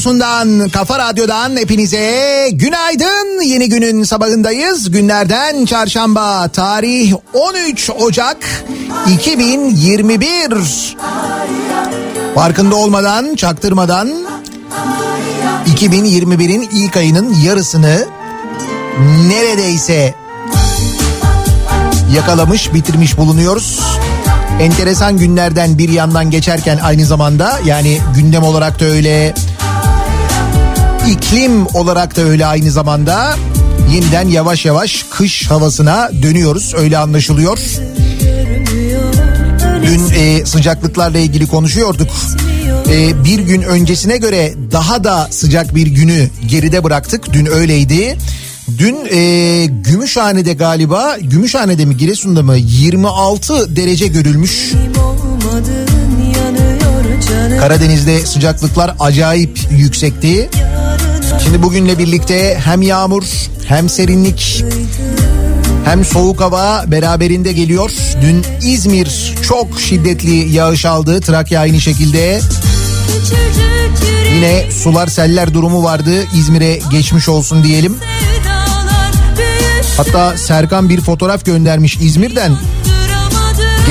radyosundan, kafa radyodan hepinize günaydın. Yeni günün sabahındayız. Günlerden çarşamba, tarih 13 Ocak 2021. Farkında olmadan, çaktırmadan 2021'in ilk ayının yarısını neredeyse yakalamış, bitirmiş bulunuyoruz. Enteresan günlerden bir yandan geçerken aynı zamanda yani gündem olarak da öyle, iklim olarak da öyle aynı zamanda yeniden yavaş yavaş kış havasına dönüyoruz öyle anlaşılıyor. Dün e, sıcaklıklarla ilgili konuşuyorduk. E, bir gün öncesine göre daha da sıcak bir günü geride bıraktık. Dün öyleydi. Dün e, Gümüşhane'de galiba, Gümüşhane'de mi Giresun'da mı 26 derece görülmüş. Karadeniz'de sıcaklıklar acayip yüksekti. Şimdi bugünle birlikte hem yağmur hem serinlik hem soğuk hava beraberinde geliyor. Dün İzmir çok şiddetli yağış aldı. Trakya aynı şekilde. Yine sular seller durumu vardı. İzmir'e geçmiş olsun diyelim. Hatta Serkan bir fotoğraf göndermiş İzmir'den.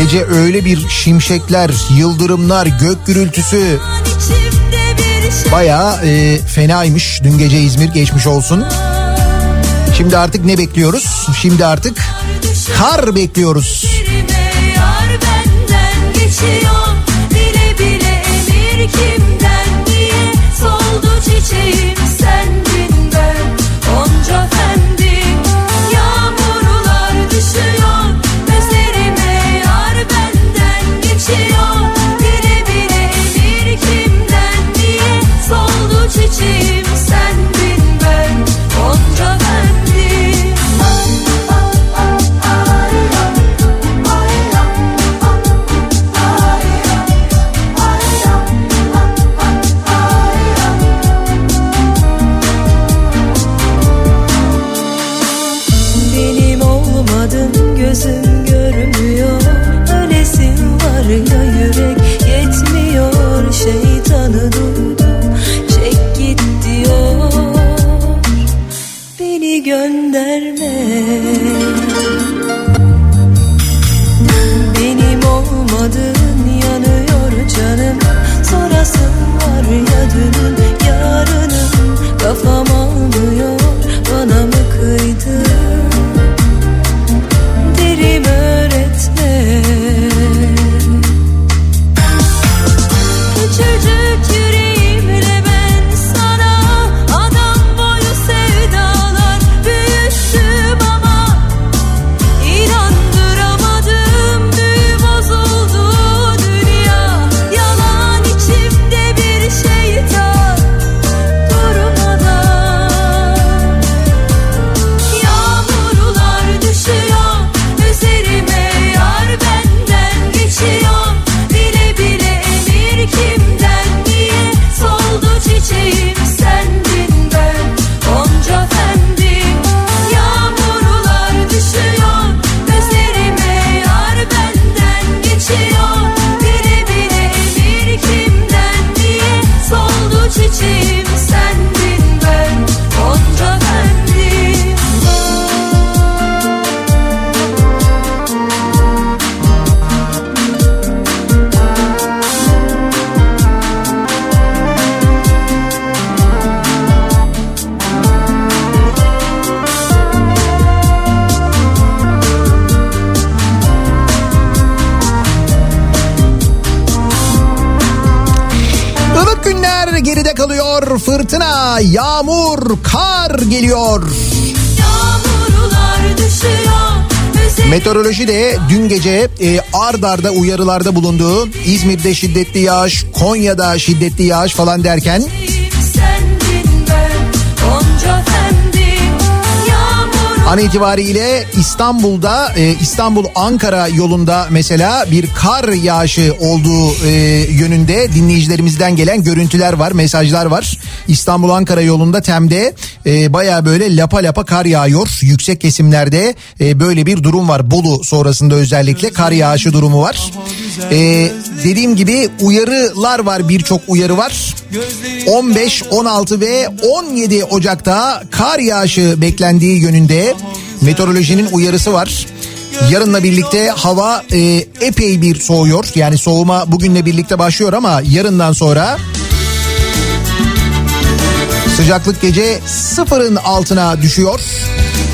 Gece öyle bir şimşekler, yıldırımlar, gök gürültüsü bayağı e, fenaymış. Dün gece İzmir geçmiş olsun. Şimdi artık ne bekliyoruz? Şimdi artık kar bekliyoruz. Yağmurlar düşüyor Meteoroloji de dün gece e, ard arda uyarılarda bulunduğu İzmir'de şiddetli yağış, Konya'da şiddetli yağış falan derken an itibariyle İstanbul'da e, İstanbul Ankara yolunda mesela bir kar yağışı olduğu e, yönünde dinleyicilerimizden gelen görüntüler var, mesajlar var. İstanbul Ankara yolunda Tem'de e, baya böyle lapa lapa kar yağıyor. Yüksek kesimlerde e, böyle bir durum var. Bolu sonrasında özellikle kar yağışı durumu var. E, dediğim gibi uyarılar var birçok uyarı var. 15, 16 ve 17 Ocak'ta kar yağışı beklendiği yönünde meteorolojinin uyarısı var. Yarınla birlikte hava e, epey bir soğuyor. Yani soğuma bugünle birlikte başlıyor ama yarından sonra sıcaklık gece sıfırın altına düşüyor.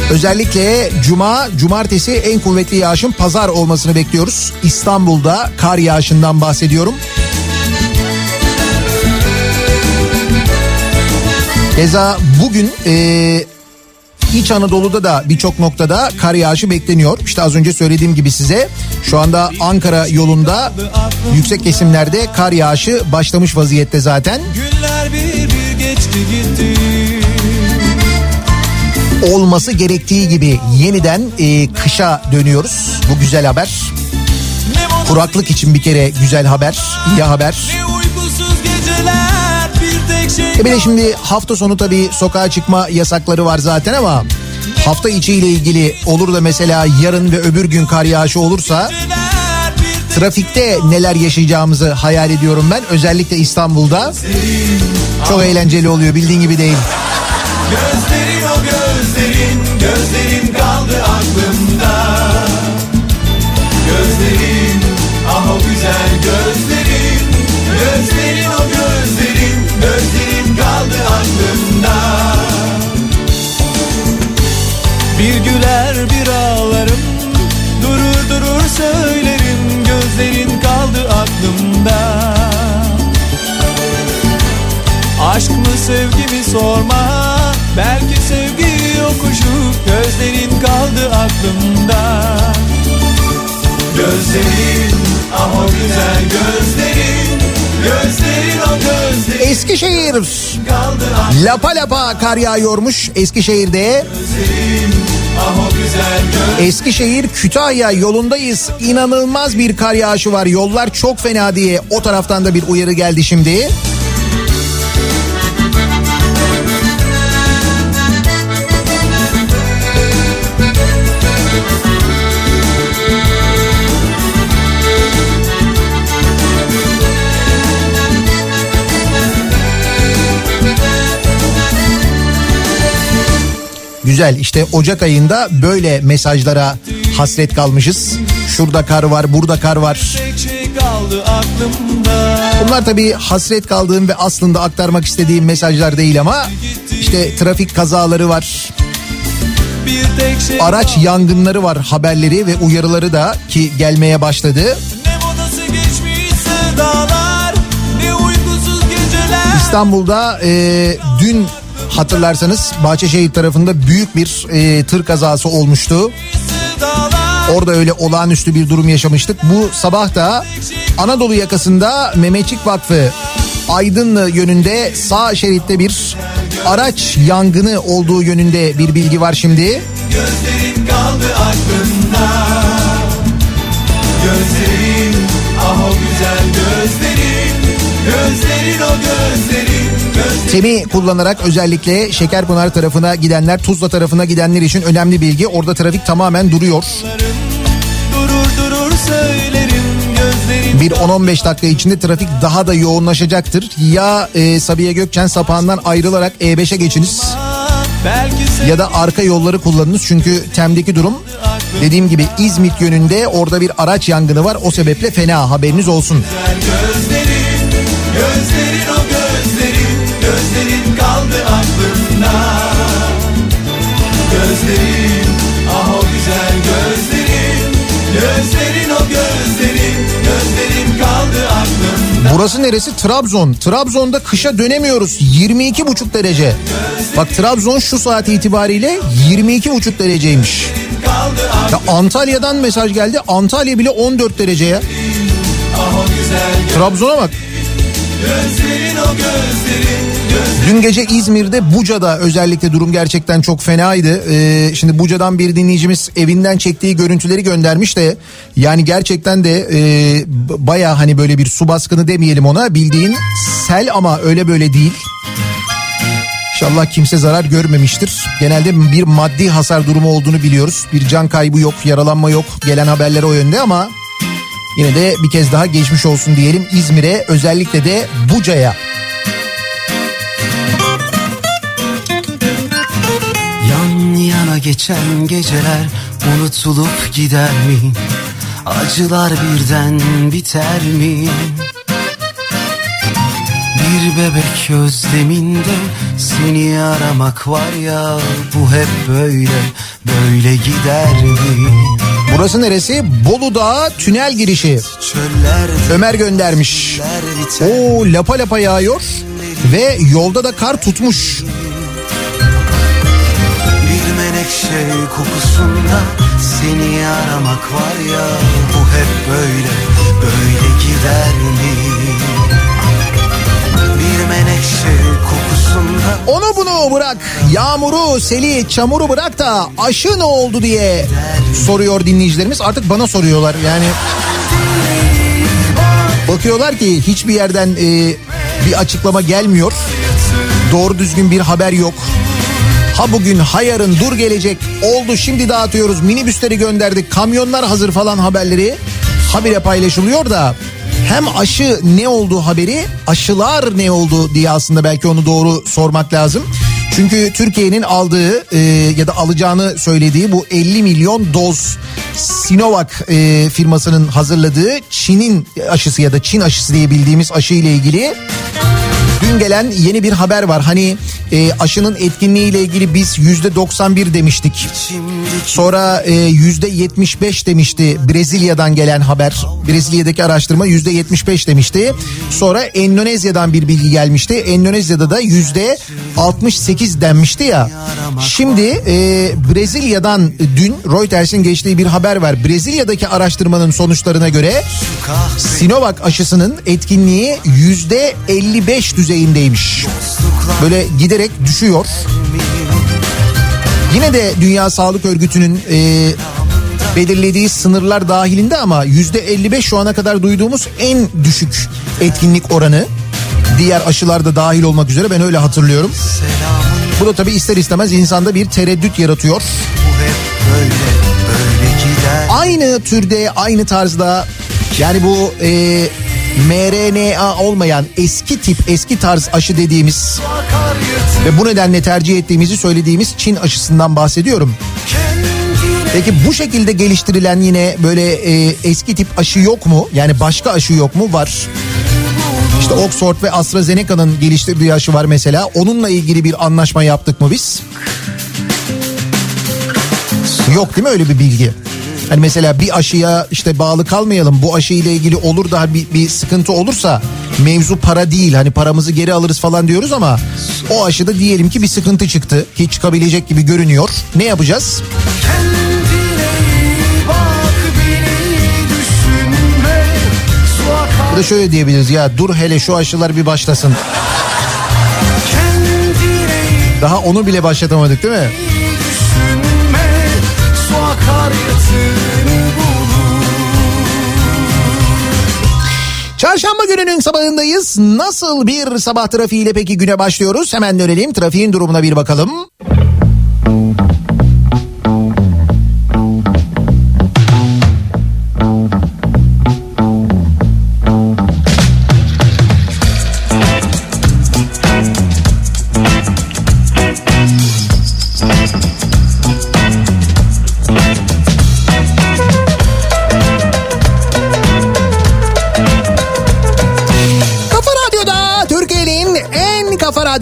Özellikle cuma, cumartesi en kuvvetli yağışın pazar olmasını bekliyoruz. İstanbul'da kar yağışından bahsediyorum. Keza bugün e, İç Anadolu'da da birçok noktada kar yağışı bekleniyor. İşte az önce söylediğim gibi size şu anda Ankara yolunda yüksek kesimlerde kar yağışı başlamış vaziyette zaten. Günler bir bir geçti gitti Olması gerektiği gibi yeniden e, kışa dönüyoruz. Bu güzel haber. Kuraklık için bir kere güzel haber, iyi haber. E bir de şimdi hafta sonu tabii sokağa çıkma yasakları var zaten ama hafta içiyle ilgili olur da mesela yarın ve öbür gün kar yağışı olursa trafikte neler yaşayacağımızı hayal ediyorum ben. Özellikle İstanbul'da. Çok eğlenceli oluyor bildiğin gibi değil. Gözlerin o gözlerin Gözlerin kaldı aklımda Gözlerin ah o güzel gözlerin Gözlerin o gözlerin Gözlerin aklımda Bir güler bir ağlarım Durur durur söylerim Gözlerin kaldı aklımda. Aşk mı sevgi mi sorma Belki sevgi yokuşu Gözlerin kaldı aklımda. Gözlerin ah o güzel gözlerin Eskişehir kaldı lapa lapa kar yağıyormuş Eskişehir'de. ah Eskişehir Kütahya yolundayız. İnanılmaz bir kar yağışı var. Yollar çok fena diye o taraftan da bir uyarı geldi şimdi. Güzel işte Ocak ayında böyle mesajlara hasret kalmışız. Şurada kar var, burada kar var. Bunlar tabii hasret kaldığım ve aslında aktarmak istediğim mesajlar değil ama işte trafik kazaları var, araç yangınları var haberleri ve uyarıları da ki gelmeye başladı. İstanbul'da e, dün hatırlarsanız Bahçeşehir tarafında büyük bir e, tır kazası olmuştu. Orada öyle olağanüstü bir durum yaşamıştık. Bu sabah da Anadolu yakasında Mehmetçik Vakfı Aydınlı yönünde sağ şeritte bir araç yangını olduğu yönünde bir bilgi var şimdi. Gözlerin kaldı aklımda Gözlerin ah o güzel gözlerin Gözlerin o gözlerin Gözlerin Temi kullanarak özellikle Şekerpınar tarafına gidenler, Tuzla tarafına gidenler için önemli bilgi. Orada trafik tamamen duruyor. durur durur söylerim Bir 10-15 dakika içinde trafik daha da yoğunlaşacaktır. Ya e, Sabiha Gökçen sapağından ayrılarak E5'e geçiniz ya da arka yolları kullanınız. Çünkü Tem'deki durum dediğim gibi İzmit yönünde orada bir araç yangını var. O sebeple fena haberiniz olsun. gözlerin Gözlerin o gözlerin Gözlerin kaldı aklımda Gözlerin ah o güzel gözlerin Gözlerin o gözlerin Gözlerin kaldı aklımda Burası neresi? Trabzon. Trabzon'da kışa dönemiyoruz. 22,5 derece. Bak Trabzon şu saat itibariyle 22,5 dereceymiş. ah Ya Antalya'dan mesaj geldi. Antalya bile 14 dereceye. güzel Trabzon'a bak. Dün gece İzmir'de Buca'da özellikle durum gerçekten çok fenaydı. Ee, şimdi Buca'dan bir dinleyicimiz evinden çektiği görüntüleri göndermiş de yani gerçekten de e, baya hani böyle bir su baskını demeyelim ona bildiğin sel ama öyle böyle değil. İnşallah kimse zarar görmemiştir. Genelde bir maddi hasar durumu olduğunu biliyoruz. Bir can kaybı yok, yaralanma yok. Gelen haberler o yönde ama yine de bir kez daha geçmiş olsun diyelim İzmir'e özellikle de Buca'ya. Yan yana geçen geceler unutulup gider mi? Acılar birden biter mi? Bir bebek özleminde seni aramak var ya bu hep böyle böyle gider mi? Burası neresi? Bolu Dağı tünel girişi. Ömer göndermiş. Oo lapa lapa yağıyor ve yolda da kar tutmuş. Bir menekşe kokusunda seni aramak var ya bu hep böyle böyle gider mi? Bir menekşe Onu bunu bırak. Yağmuru, seli, çamuru bırak da aşı ne oldu diye soruyor dinleyicilerimiz. Artık bana soruyorlar yani. Bakıyorlar ki hiçbir yerden e, bir açıklama gelmiyor. Doğru düzgün bir haber yok. Ha bugün ha yarın dur gelecek oldu şimdi dağıtıyoruz minibüsleri gönderdik kamyonlar hazır falan haberleri habire paylaşılıyor da hem aşı ne olduğu haberi aşılar ne oldu diye aslında belki onu doğru sormak lazım. Çünkü Türkiye'nin aldığı e, ya da alacağını söylediği bu 50 milyon doz Sinovac e, firmasının hazırladığı Çin'in aşısı ya da Çin aşısı diye bildiğimiz aşı ile ilgili Dün gelen yeni bir haber var. Hani e, aşının etkinliği ile ilgili biz yüzde 91 demiştik. Sonra e, yüzde 75 demişti Brezilya'dan gelen haber. Brezilya'daki araştırma yüzde 75 demişti. Sonra Endonezya'dan bir bilgi gelmişti. Endonezya'da da yüzde 68 denmişti ya. Şimdi e, Brezilya'dan dün Reuters'in geçtiği bir haber var. Brezilya'daki araştırmanın sonuçlarına göre Sinovac aşısının etkinliği yüzde 55 düzeyindeymiş. Böyle giderek düşüyor. Yine de Dünya Sağlık Örgütü'nün e, belirlediği sınırlar dahilinde ama yüzde 55 şu ana kadar duyduğumuz en düşük etkinlik oranı. Diğer aşılar da dahil olmak üzere ben öyle hatırlıyorum. Bu da tabii ister istemez insanda bir tereddüt yaratıyor. aynı türde aynı tarzda yani bu e, mRNA olmayan eski tip eski tarz aşı dediğimiz ve bu nedenle tercih ettiğimizi söylediğimiz Çin aşısından bahsediyorum. Peki bu şekilde geliştirilen yine böyle e, eski tip aşı yok mu? Yani başka aşı yok mu? Var. İşte Oxford ve AstraZeneca'nın geliştirdiği aşı var mesela. Onunla ilgili bir anlaşma yaptık mı biz? Yok değil mi öyle bir bilgi? Hani mesela bir aşıya işte bağlı kalmayalım. Bu aşı ile ilgili olur da bir, bir sıkıntı olursa mevzu para değil. Hani paramızı geri alırız falan diyoruz ama o aşıda diyelim ki bir sıkıntı çıktı. Ki çıkabilecek gibi görünüyor. Ne yapacağız? Bu da şöyle diyebiliriz ya dur hele şu aşılar bir başlasın. Daha onu bile başlatamadık değil mi? Çarşamba gününün sabahındayız. Nasıl bir sabah trafiğiyle peki güne başlıyoruz? Hemen dönelim trafiğin durumuna bir bakalım.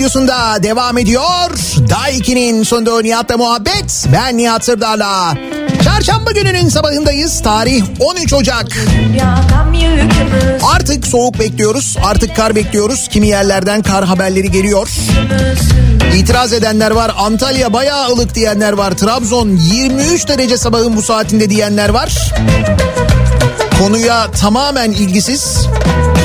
Radyosunda devam ediyor. Daiki'nin sonunda Nihat'la muhabbet. Ben Nihat Sırdar'la. Çarşamba gününün sabahındayız. Tarih 13 Ocak. Artık soğuk bekliyoruz. Artık kar bekliyoruz. Kimi yerlerden kar haberleri geliyor. İtiraz edenler var. Antalya bayağı ılık diyenler var. Trabzon 23 derece sabahın bu saatinde diyenler var. Konuya tamamen ilgisiz.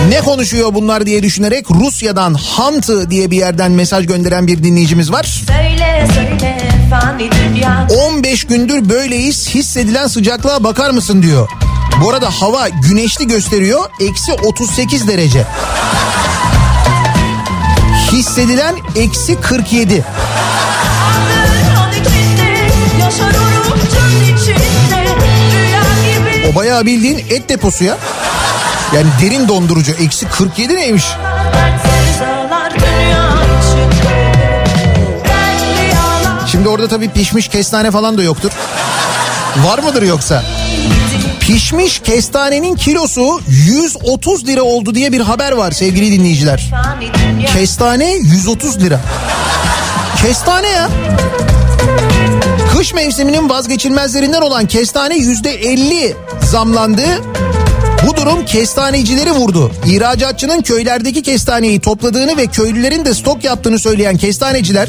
Ne konuşuyor bunlar diye düşünerek Rusya'dan Hantı diye bir yerden mesaj gönderen bir dinleyicimiz var. Söyle söyle fani dünya 15 gündür böyleyiz hissedilen sıcaklığa bakar mısın diyor. Bu arada hava güneşli gösteriyor eksi 38 derece. Hissedilen eksi 47. Adın içinde Yaşarım can içinde Rüya gibi O bayağı bildiğin et deposu ya. Yani derin dondurucu eksi 47 neymiş? Şimdi orada tabii pişmiş kestane falan da yoktur. Var mıdır yoksa? Pişmiş kestanenin kilosu 130 lira oldu diye bir haber var sevgili dinleyiciler. Kestane 130 lira. Kestane ya. Kış mevsiminin vazgeçilmezlerinden olan kestane yüzde 50 zamlandı. Durum kestanecileri vurdu. İhracatçının köylerdeki kestaneyi topladığını ve köylülerin de stok yaptığını söyleyen kestaneciler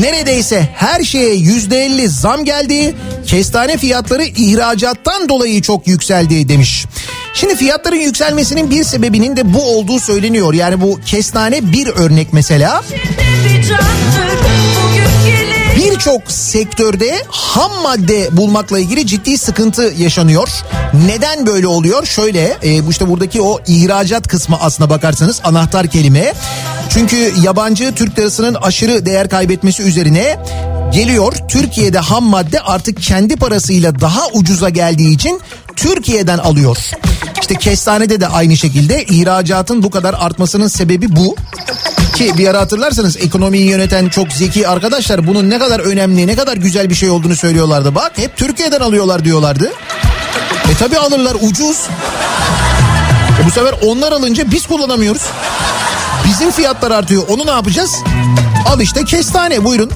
neredeyse her şeye yüzde 50 zam geldi. Kestane fiyatları ihracattan dolayı çok yükseldi demiş. Şimdi fiyatların yükselmesinin bir sebebinin de bu olduğu söyleniyor. Yani bu kestane bir örnek mesela. bir candır Bugün gelir Birçok sektörde ham madde bulmakla ilgili ciddi sıkıntı yaşanıyor. Neden böyle oluyor? Şöyle e, işte buradaki o ihracat kısmı aslına bakarsanız anahtar kelime. Çünkü yabancı Türk lirasının aşırı değer kaybetmesi üzerine geliyor. Türkiye'de ham madde artık kendi parasıyla daha ucuza geldiği için Türkiye'den alıyor. İşte kestanede de aynı şekilde ihracatın bu kadar artmasının sebebi bu. Ki bir ara hatırlarsanız ekonomiyi yöneten çok zeki arkadaşlar bunun ne kadar önemli ne kadar güzel bir şey olduğunu söylüyorlardı. Bak hep Türkiye'den alıyorlar diyorlardı. E tabi alırlar ucuz. E bu sefer onlar alınca biz kullanamıyoruz. Bizim fiyatlar artıyor onu ne yapacağız? Al işte kestane buyurun.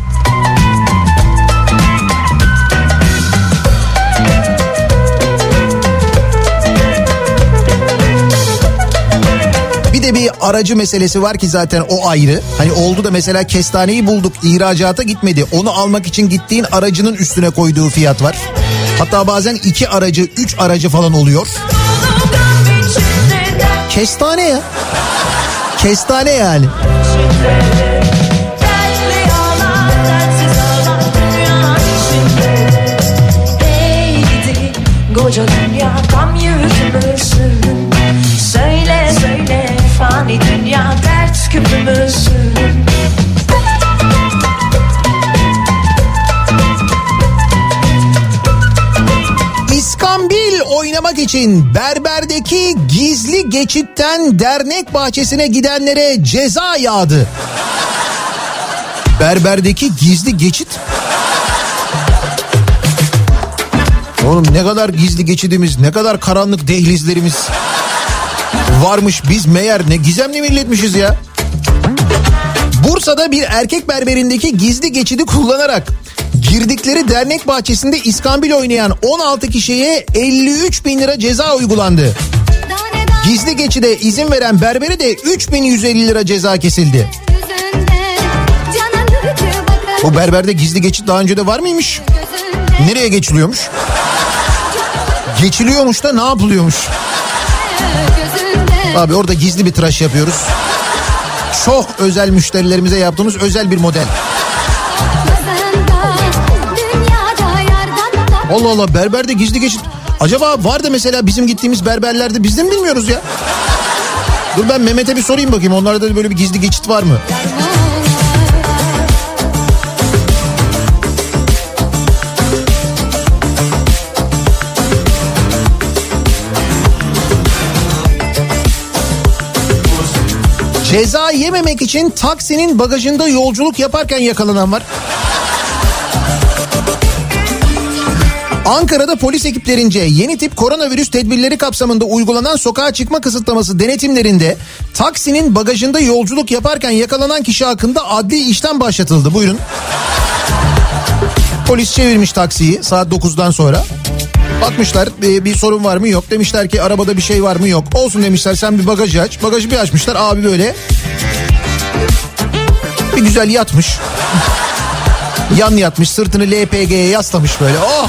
De bir aracı meselesi var ki zaten o ayrı. Hani oldu da mesela kestaneyi bulduk ihracata gitmedi. Onu almak için gittiğin aracının üstüne koyduğu fiyat var. Hatta bazen iki aracı, üç aracı falan oluyor. Kestane ya. Kestane yani. içinde Dertli ağlar dertsiz fani dünya Dert küpümüzsün İskambil oynamak için berberdeki gizli geçitten dernek bahçesine gidenlere ceza yağdı. Berberdeki gizli geçit? Oğlum ne kadar gizli geçidimiz, ne kadar karanlık dehlizlerimiz varmış. Biz meğer ne gizemli milletmişiz ya. Bursa'da bir erkek berberindeki gizli geçidi kullanarak girdikleri dernek bahçesinde iskambil oynayan 16 kişiye 53 bin lira ceza uygulandı. Gizli geçide izin veren berbere de 3150 lira ceza kesildi. Bu berberde gizli geçit daha önce de var mıymış? Nereye geçiliyormuş? Geçiliyormuş da ne yapılıyormuş? Abi orada gizli bir tıraş yapıyoruz. Çok özel müşterilerimize yaptığımız özel bir model. Allah Allah berberde gizli geçit. Acaba var da mesela bizim gittiğimiz berberlerde biz de mi bilmiyoruz ya? Dur ben Mehmet'e bir sorayım bakayım onlarda da böyle bir gizli geçit var mı? Ceza yememek için taksinin bagajında yolculuk yaparken yakalanan var. Ankara'da polis ekiplerince yeni tip koronavirüs tedbirleri kapsamında uygulanan sokağa çıkma kısıtlaması denetimlerinde taksinin bagajında yolculuk yaparken yakalanan kişi hakkında adli işlem başlatıldı. Buyurun. Polis çevirmiş taksiyi saat 9'dan sonra. Bakmışlar e, bir sorun var mı yok. Demişler ki arabada bir şey var mı yok. Olsun demişler sen bir bagajı aç. Bagajı bir açmışlar abi böyle. Bir güzel yatmış. Yan yatmış sırtını LPG'ye yaslamış böyle. Oh!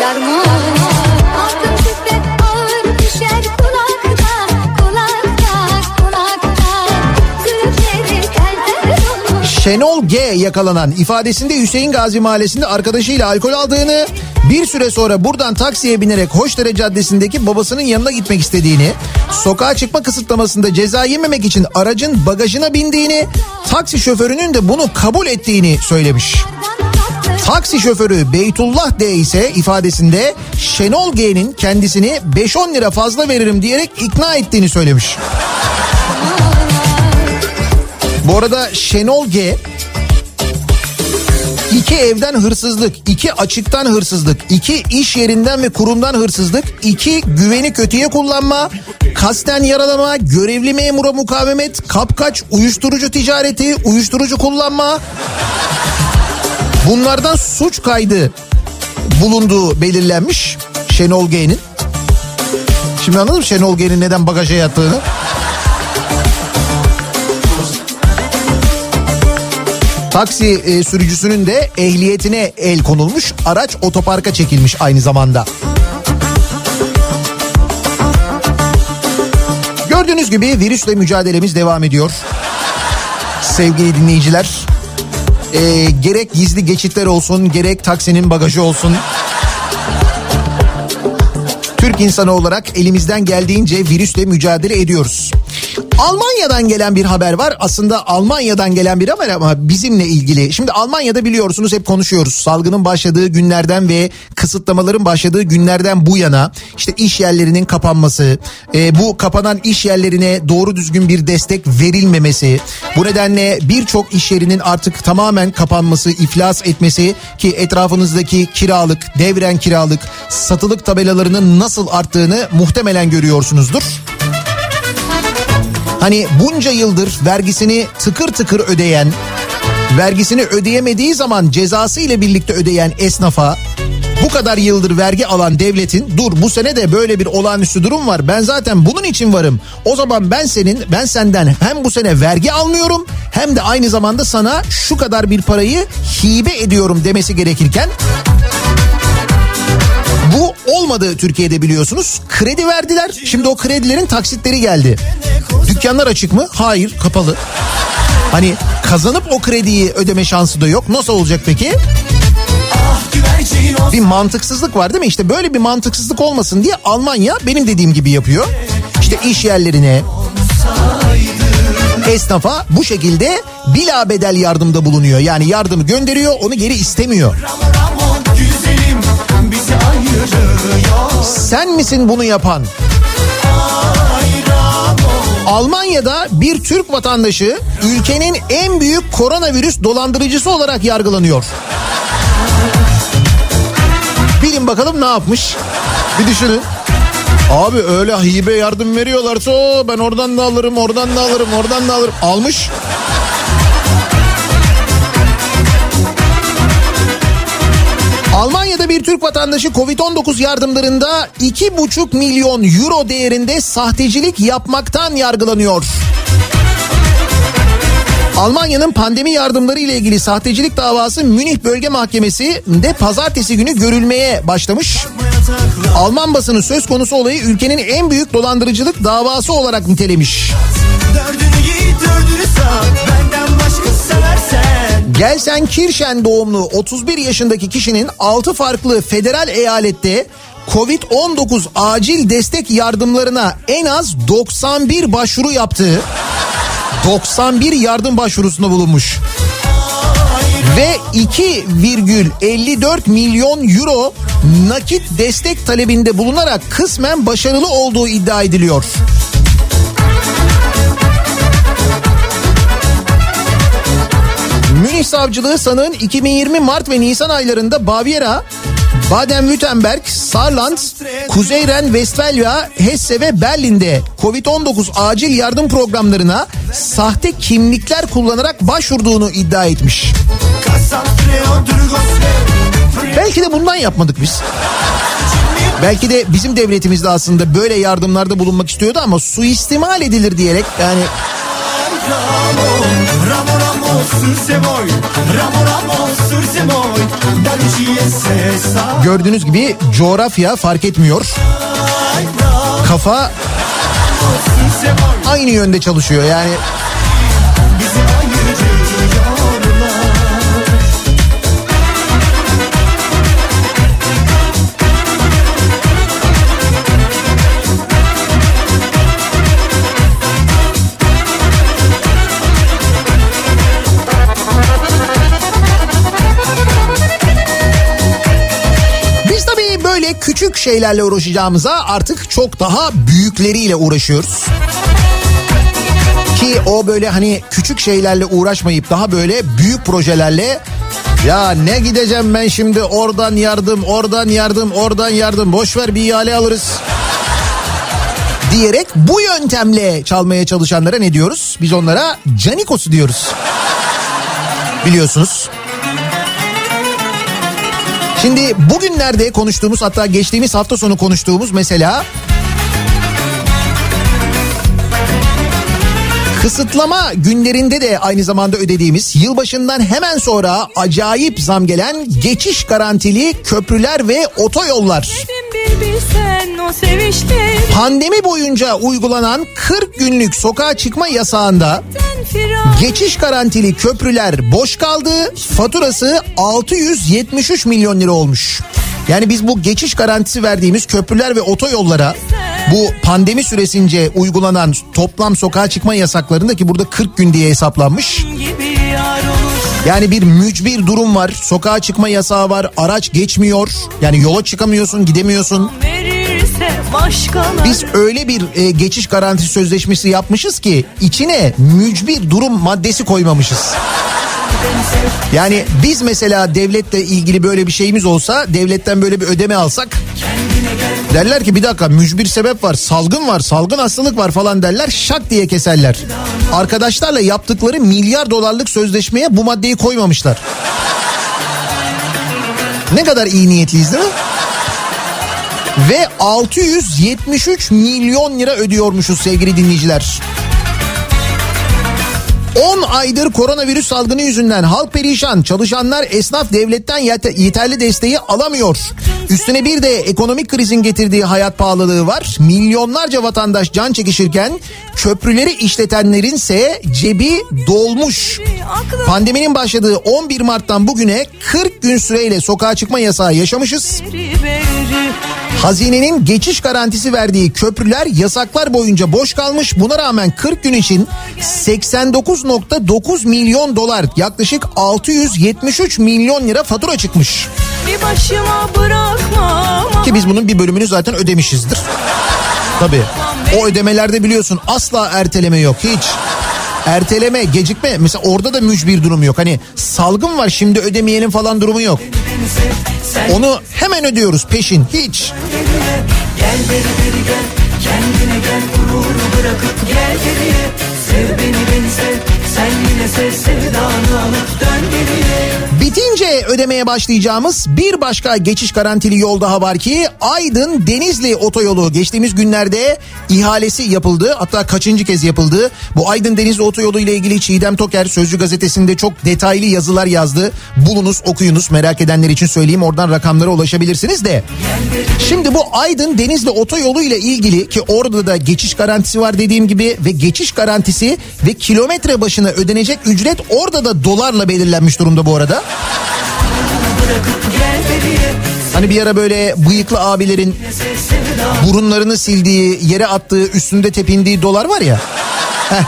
Yarma Şenol G yakalanan ifadesinde Hüseyin Gazi Mahallesi'nde arkadaşıyla alkol aldığını bir süre sonra buradan taksiye binerek Hoşdere Caddesi'ndeki babasının yanına gitmek istediğini, sokağa çıkma kısıtlamasında ceza yememek için aracın bagajına bindiğini, taksi şoförünün de bunu kabul ettiğini söylemiş. Taksi şoförü Beytullah D ise ifadesinde Şenol G'nin kendisini 5-10 lira fazla veririm diyerek ikna ettiğini söylemiş. Bu arada Şenol G iki evden hırsızlık, iki açıktan hırsızlık, iki iş yerinden ve kurumdan hırsızlık, iki güveni kötüye kullanma, kasten yaralama, görevli memura mukavemet, kapkaç, uyuşturucu ticareti, uyuşturucu kullanma. Bunlardan suç kaydı bulunduğu belirlenmiş Şenol G'nin. Şimdi anladın mı Şenol G'nin neden bagaja yattığını? Taksi e, sürücüsünün de ehliyetine el konulmuş. Araç otoparka çekilmiş aynı zamanda. Gördüğünüz gibi virüsle mücadelemiz devam ediyor. Sevgili dinleyiciler. E, gerek gizli geçitler olsun gerek taksinin bagajı olsun. Türk insanı olarak elimizden geldiğince virüsle mücadele ediyoruz. Almanya'dan gelen bir haber var. Aslında Almanya'dan gelen bir haber ama bizimle ilgili. Şimdi Almanya'da biliyorsunuz hep konuşuyoruz. Salgının başladığı günlerden ve kısıtlamaların başladığı günlerden bu yana işte iş yerlerinin kapanması, e, bu kapanan iş yerlerine doğru düzgün bir destek verilmemesi, bu nedenle birçok iş yerinin artık tamamen kapanması, iflas etmesi ki etrafınızdaki kiralık, devren kiralık, satılık tabelalarının nasıl arttığını muhtemelen görüyorsunuzdur. Hani bunca yıldır vergisini tıkır tıkır ödeyen, vergisini ödeyemediği zaman cezası ile birlikte ödeyen esnafa bu kadar yıldır vergi alan devletin dur bu sene de böyle bir olağanüstü durum var. Ben zaten bunun için varım. O zaman ben senin ben senden hem bu sene vergi almıyorum hem de aynı zamanda sana şu kadar bir parayı hibe ediyorum demesi gerekirken bu olmadı Türkiye'de biliyorsunuz. Kredi verdiler. Şimdi o kredilerin taksitleri geldi. Dükkanlar açık mı? Hayır, kapalı. Hani kazanıp o krediyi ödeme şansı da yok. Nasıl olacak peki? Bir mantıksızlık var değil mi? İşte böyle bir mantıksızlık olmasın diye Almanya benim dediğim gibi yapıyor. İşte iş yerlerine, esnafa bu şekilde bila bedel yardımda bulunuyor. Yani yardımı gönderiyor, onu geri istemiyor. Güzelim bizi aynı ayırıyor Sen misin bunu yapan? Almanya'da bir Türk vatandaşı ülkenin en büyük koronavirüs dolandırıcısı olarak yargılanıyor. Bilin bakalım ne yapmış? Bir düşünün. Abi öyle hibe yardım veriyorlarsa ben oradan da alırım, oradan da alırım, oradan da alırım. Almış. Almanya'da bir Türk vatandaşı Covid-19 yardımlarında 2,5 milyon euro değerinde sahtecilik yapmaktan yargılanıyor. Almanya'nın pandemi yardımları ile ilgili sahtecilik davası Münih Bölge Mahkemesi de pazartesi günü görülmeye başlamış. Alman basını söz konusu olayı ülkenin en büyük dolandırıcılık davası olarak nitelemiş. Dördünü giy dördünü başka seversen Gelsenkirchen doğumlu 31 yaşındaki kişinin 6 farklı federal eyalette Covid-19 acil destek yardımlarına en az 91 başvuru yaptığı 91 yardım başvurusunda bulunmuş. Ve 2,54 milyon euro nakit destek talebinde bulunarak kısmen başarılı olduğu iddia ediliyor. Münih Savcılığı sanığın 2020 Mart ve Nisan aylarında Baviera, Baden-Württemberg, Saarland, Kuzey Ren-Westfalia, Hesse ve Berlin'de Covid-19 acil yardım programlarına sahte kimlikler kullanarak başvurduğunu iddia etmiş. Belki de bundan yapmadık biz. Belki de bizim devletimiz de aslında böyle yardımlarda bulunmak istiyordu ama suistimal edilir diyerek yani gördüğünüz gibi coğrafya fark etmiyor. Kafa aynı yönde çalışıyor. Yani. Şeylerle uğraşacağımıza artık çok daha büyükleriyle uğraşıyoruz. Ki o böyle hani küçük şeylerle uğraşmayıp daha böyle büyük projelerle ya ne gideceğim ben şimdi oradan yardım, oradan yardım, oradan yardım boş ver bir ihale alırız. Diyerek bu yöntemle çalmaya çalışanlara ne diyoruz? Biz onlara canikosu diyoruz. Biliyorsunuz. Şimdi bugünlerde konuştuğumuz hatta geçtiğimiz hafta sonu konuştuğumuz mesela Kısıtlama günlerinde de aynı zamanda ödediğimiz yılbaşından hemen sonra acayip zam gelen geçiş garantili köprüler ve otoyollar. Pandemi boyunca uygulanan 40 günlük sokağa çıkma yasağında geçiş garantili köprüler boş kaldı. Faturası 673 milyon lira olmuş. Yani biz bu geçiş garantisi verdiğimiz köprüler ve otoyollara bu pandemi süresince uygulanan toplam sokağa çıkma yasaklarında ki burada 40 gün diye hesaplanmış. gibi Yani bir mücbir durum var. Sokağa çıkma yasağı var. Araç geçmiyor. Yani yola çıkamıyorsun, gidemiyorsun. Biz öyle bir e, geçiş garantisi sözleşmesi yapmışız ki içine mücbir durum maddesi koymamışız. Yani biz mesela devletle ilgili böyle bir şeyimiz olsa devletten böyle bir ödeme alsak derler ki bir dakika mücbir sebep var salgın var salgın hastalık var falan derler şak diye keserler. Arkadaşlarla yaptıkları milyar dolarlık sözleşmeye bu maddeyi koymamışlar. Ne kadar iyi niyetliyiz değil mi? Ve 673 milyon lira ödüyormuşuz sevgili dinleyiciler. 10 aydır koronavirüs salgını yüzünden halk perişan, çalışanlar esnaf devletten yete- yeterli desteği alamıyor. Üstüne bir de ekonomik krizin getirdiği hayat pahalılığı var. Milyonlarca vatandaş can çekişirken köprüleri işletenlerin ise cebi dolmuş. Pandeminin başladığı 11 Mart'tan bugüne 40 gün süreyle sokağa çıkma yasağı yaşamışız. Hazinenin geçiş garantisi verdiği köprüler yasaklar boyunca boş kalmış. Buna rağmen 40 gün için 89.9 milyon dolar yaklaşık 673 milyon lira fatura çıkmış. Ki biz bunun bir bölümünü zaten ödemişizdir. Tabii. O ödemelerde biliyorsun asla erteleme yok hiç. Erteleme, gecikme mesela orada da mücbir durum yok. Hani salgın var şimdi ödemeyelim falan durumu yok. Onu hemen ödüyoruz peşin hiç. Gel beri beri gel Kendine gel gururu bırakıp gel geriye Sev beni beni sev Bitince ödemeye başlayacağımız bir başka geçiş garantili yol daha var ki Aydın Denizli otoyolu geçtiğimiz günlerde ihalesi yapıldı. Hatta kaçıncı kez yapıldı. Bu Aydın Denizli otoyolu ile ilgili Çiğdem Toker Sözcü gazetesinde çok detaylı yazılar yazdı. Bulunuz okuyunuz merak edenler için söyleyeyim oradan rakamlara ulaşabilirsiniz de. Şimdi bu Aydın Denizli otoyolu ile ilgili ki orada da geçiş garantisi var dediğim gibi ve geçiş garantisi ve kilometre başına ödenecek ücret orada da dolarla belirlenmiş durumda bu arada. Hani bir ara böyle bıyıklı abilerin burunlarını sildiği, yere attığı, üstünde tepindiği dolar var ya. Heh.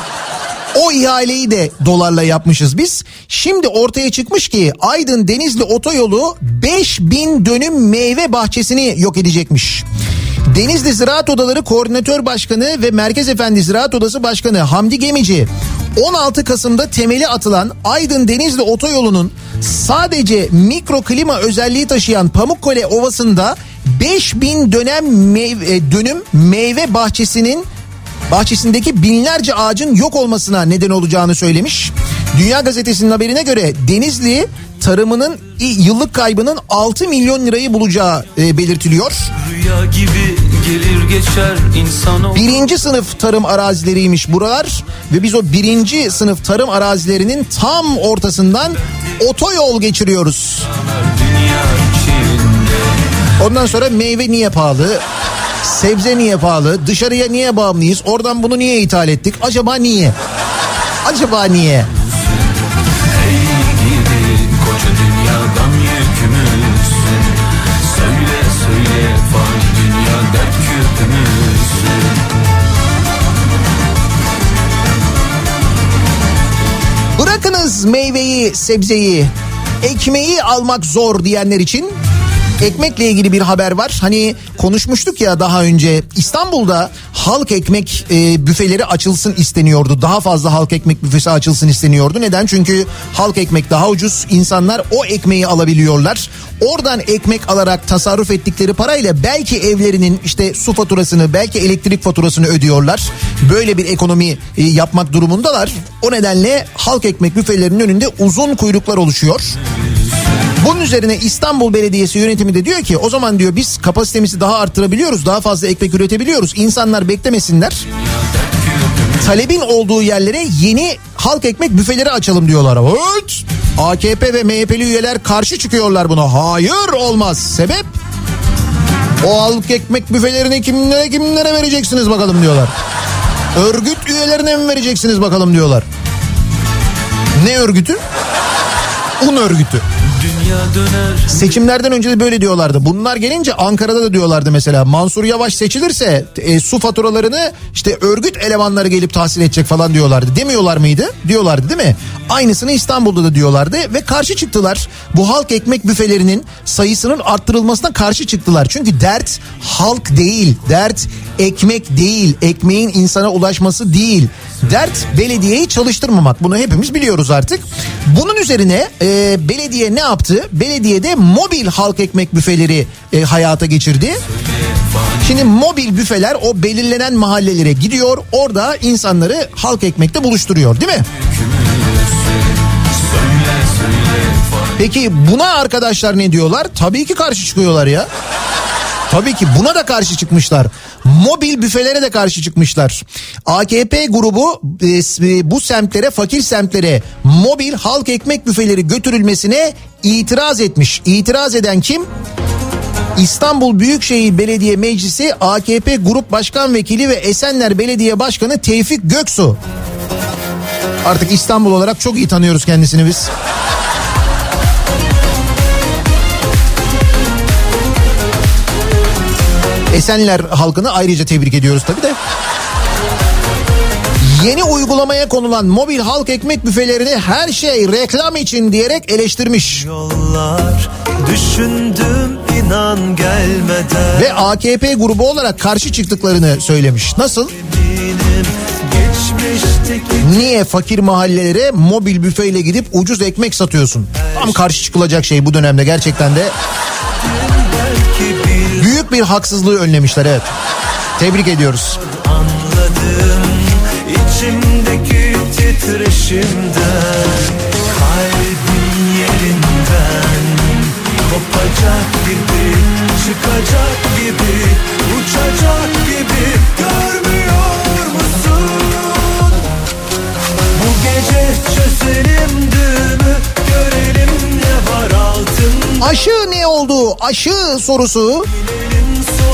O ihaleyi de dolarla yapmışız biz. Şimdi ortaya çıkmış ki Aydın Denizli otoyolu 5000 dönüm meyve bahçesini yok edecekmiş. Denizli Ziraat Odaları Koordinatör Başkanı ve Merkez Efendi Ziraat Odası Başkanı Hamdi Gemici 16 Kasım'da temeli atılan Aydın Denizli otoyolunun sadece mikro klima özelliği taşıyan Pamukkale Ovası'nda 5000 dönem meyve, dönüm meyve bahçesinin bahçesindeki binlerce ağacın yok olmasına neden olacağını söylemiş. Dünya Gazetesi'nin haberine göre Denizli tarımının yıllık kaybının 6 milyon lirayı bulacağı e, belirtiliyor. Rüya gibi gelir geçer insan Birinci sınıf tarım arazileriymiş buralar ve biz o birinci sınıf tarım arazilerinin tam ortasından otoyol geçiriyoruz. Ondan sonra meyve niye pahalı? Sebze niye pahalı? Dışarıya niye bağımlıyız? Oradan bunu niye ithal ettik? Acaba niye? Acaba niye? Bırakınız meyveyi, sebzeyi, ekmeği almak zor diyenler için ekmekle ilgili bir haber var. Hani konuşmuştuk ya daha önce İstanbul'da halk ekmek e, büfeleri açılsın isteniyordu. Daha fazla halk ekmek büfesi açılsın isteniyordu. Neden? Çünkü halk ekmek daha ucuz. İnsanlar o ekmeği alabiliyorlar. Oradan ekmek alarak tasarruf ettikleri parayla belki evlerinin işte su faturasını, belki elektrik faturasını ödüyorlar. Böyle bir ekonomi e, yapmak durumundalar. O nedenle halk ekmek büfelerinin önünde uzun kuyruklar oluşuyor. Bunun üzerine İstanbul Belediyesi yönetimi de diyor ki o zaman diyor biz kapasitemizi daha arttırabiliyoruz. Daha fazla ekmek üretebiliyoruz. İnsanlar beklemesinler. Talebin olduğu yerlere yeni halk ekmek büfeleri açalım diyorlar. Evet. AKP ve MHP'li üyeler karşı çıkıyorlar buna. Hayır olmaz. Sebep? O halk ekmek büfelerini kimlere kimlere vereceksiniz bakalım diyorlar. Örgüt üyelerine mi vereceksiniz bakalım diyorlar. Ne örgütü? Un örgütü. Seçimlerden önce de böyle diyorlardı. Bunlar gelince Ankara'da da diyorlardı mesela. Mansur Yavaş seçilirse e, su faturalarını işte örgüt elemanları gelip tahsil edecek falan diyorlardı. Demiyorlar mıydı? Diyorlardı değil mi? Aynısını İstanbul'da da diyorlardı ve karşı çıktılar. Bu halk ekmek büfelerinin sayısının arttırılmasına karşı çıktılar. Çünkü dert halk değil. Dert ekmek değil. Ekmeğin insana ulaşması değil. Dert belediyeyi çalıştırmamak. Bunu hepimiz biliyoruz artık. Bunun üzerine e, belediye ne yaptı? Belediyede mobil halk ekmek büfeleri e, hayata geçirdi. Şimdi mobil büfeler o belirlenen mahallelere gidiyor. Orada insanları halk ekmekte buluşturuyor değil mi? Peki buna arkadaşlar ne diyorlar? Tabii ki karşı çıkıyorlar ya. Tabii ki buna da karşı çıkmışlar. Mobil büfelere de karşı çıkmışlar. AKP grubu e, bu semtlere, fakir semtlere mobil halk ekmek büfeleri götürülmesine itiraz etmiş. İtiraz eden kim? İstanbul Büyükşehir Belediye Meclisi AKP Grup Başkan Vekili ve Esenler Belediye Başkanı Tevfik Göksu. Artık İstanbul olarak çok iyi tanıyoruz kendisini biz. Esenler halkını ayrıca tebrik ediyoruz tabii de. Yeni uygulamaya konulan mobil halk ekmek büfelerini her şey reklam için diyerek eleştirmiş. Yollar düşündüm inan gelmeden Ve AKP grubu olarak karşı çıktıklarını söylemiş. Nasıl? Niye fakir mahallelere mobil büfeyle gidip ucuz ekmek satıyorsun? Tam karşı çıkılacak şey bu dönemde gerçekten de. Büyük bir haksızlığı önlemişler evet. Tebrik ediyoruz. anladım içimdeki titreşimden Kalbim yerinden kopacak gibi çıkacak gibi uçacak gibi görmüyor musun? Bu gece çözelim düğümü görelim ne var altında Aşı ne oldu? Aşı sorusu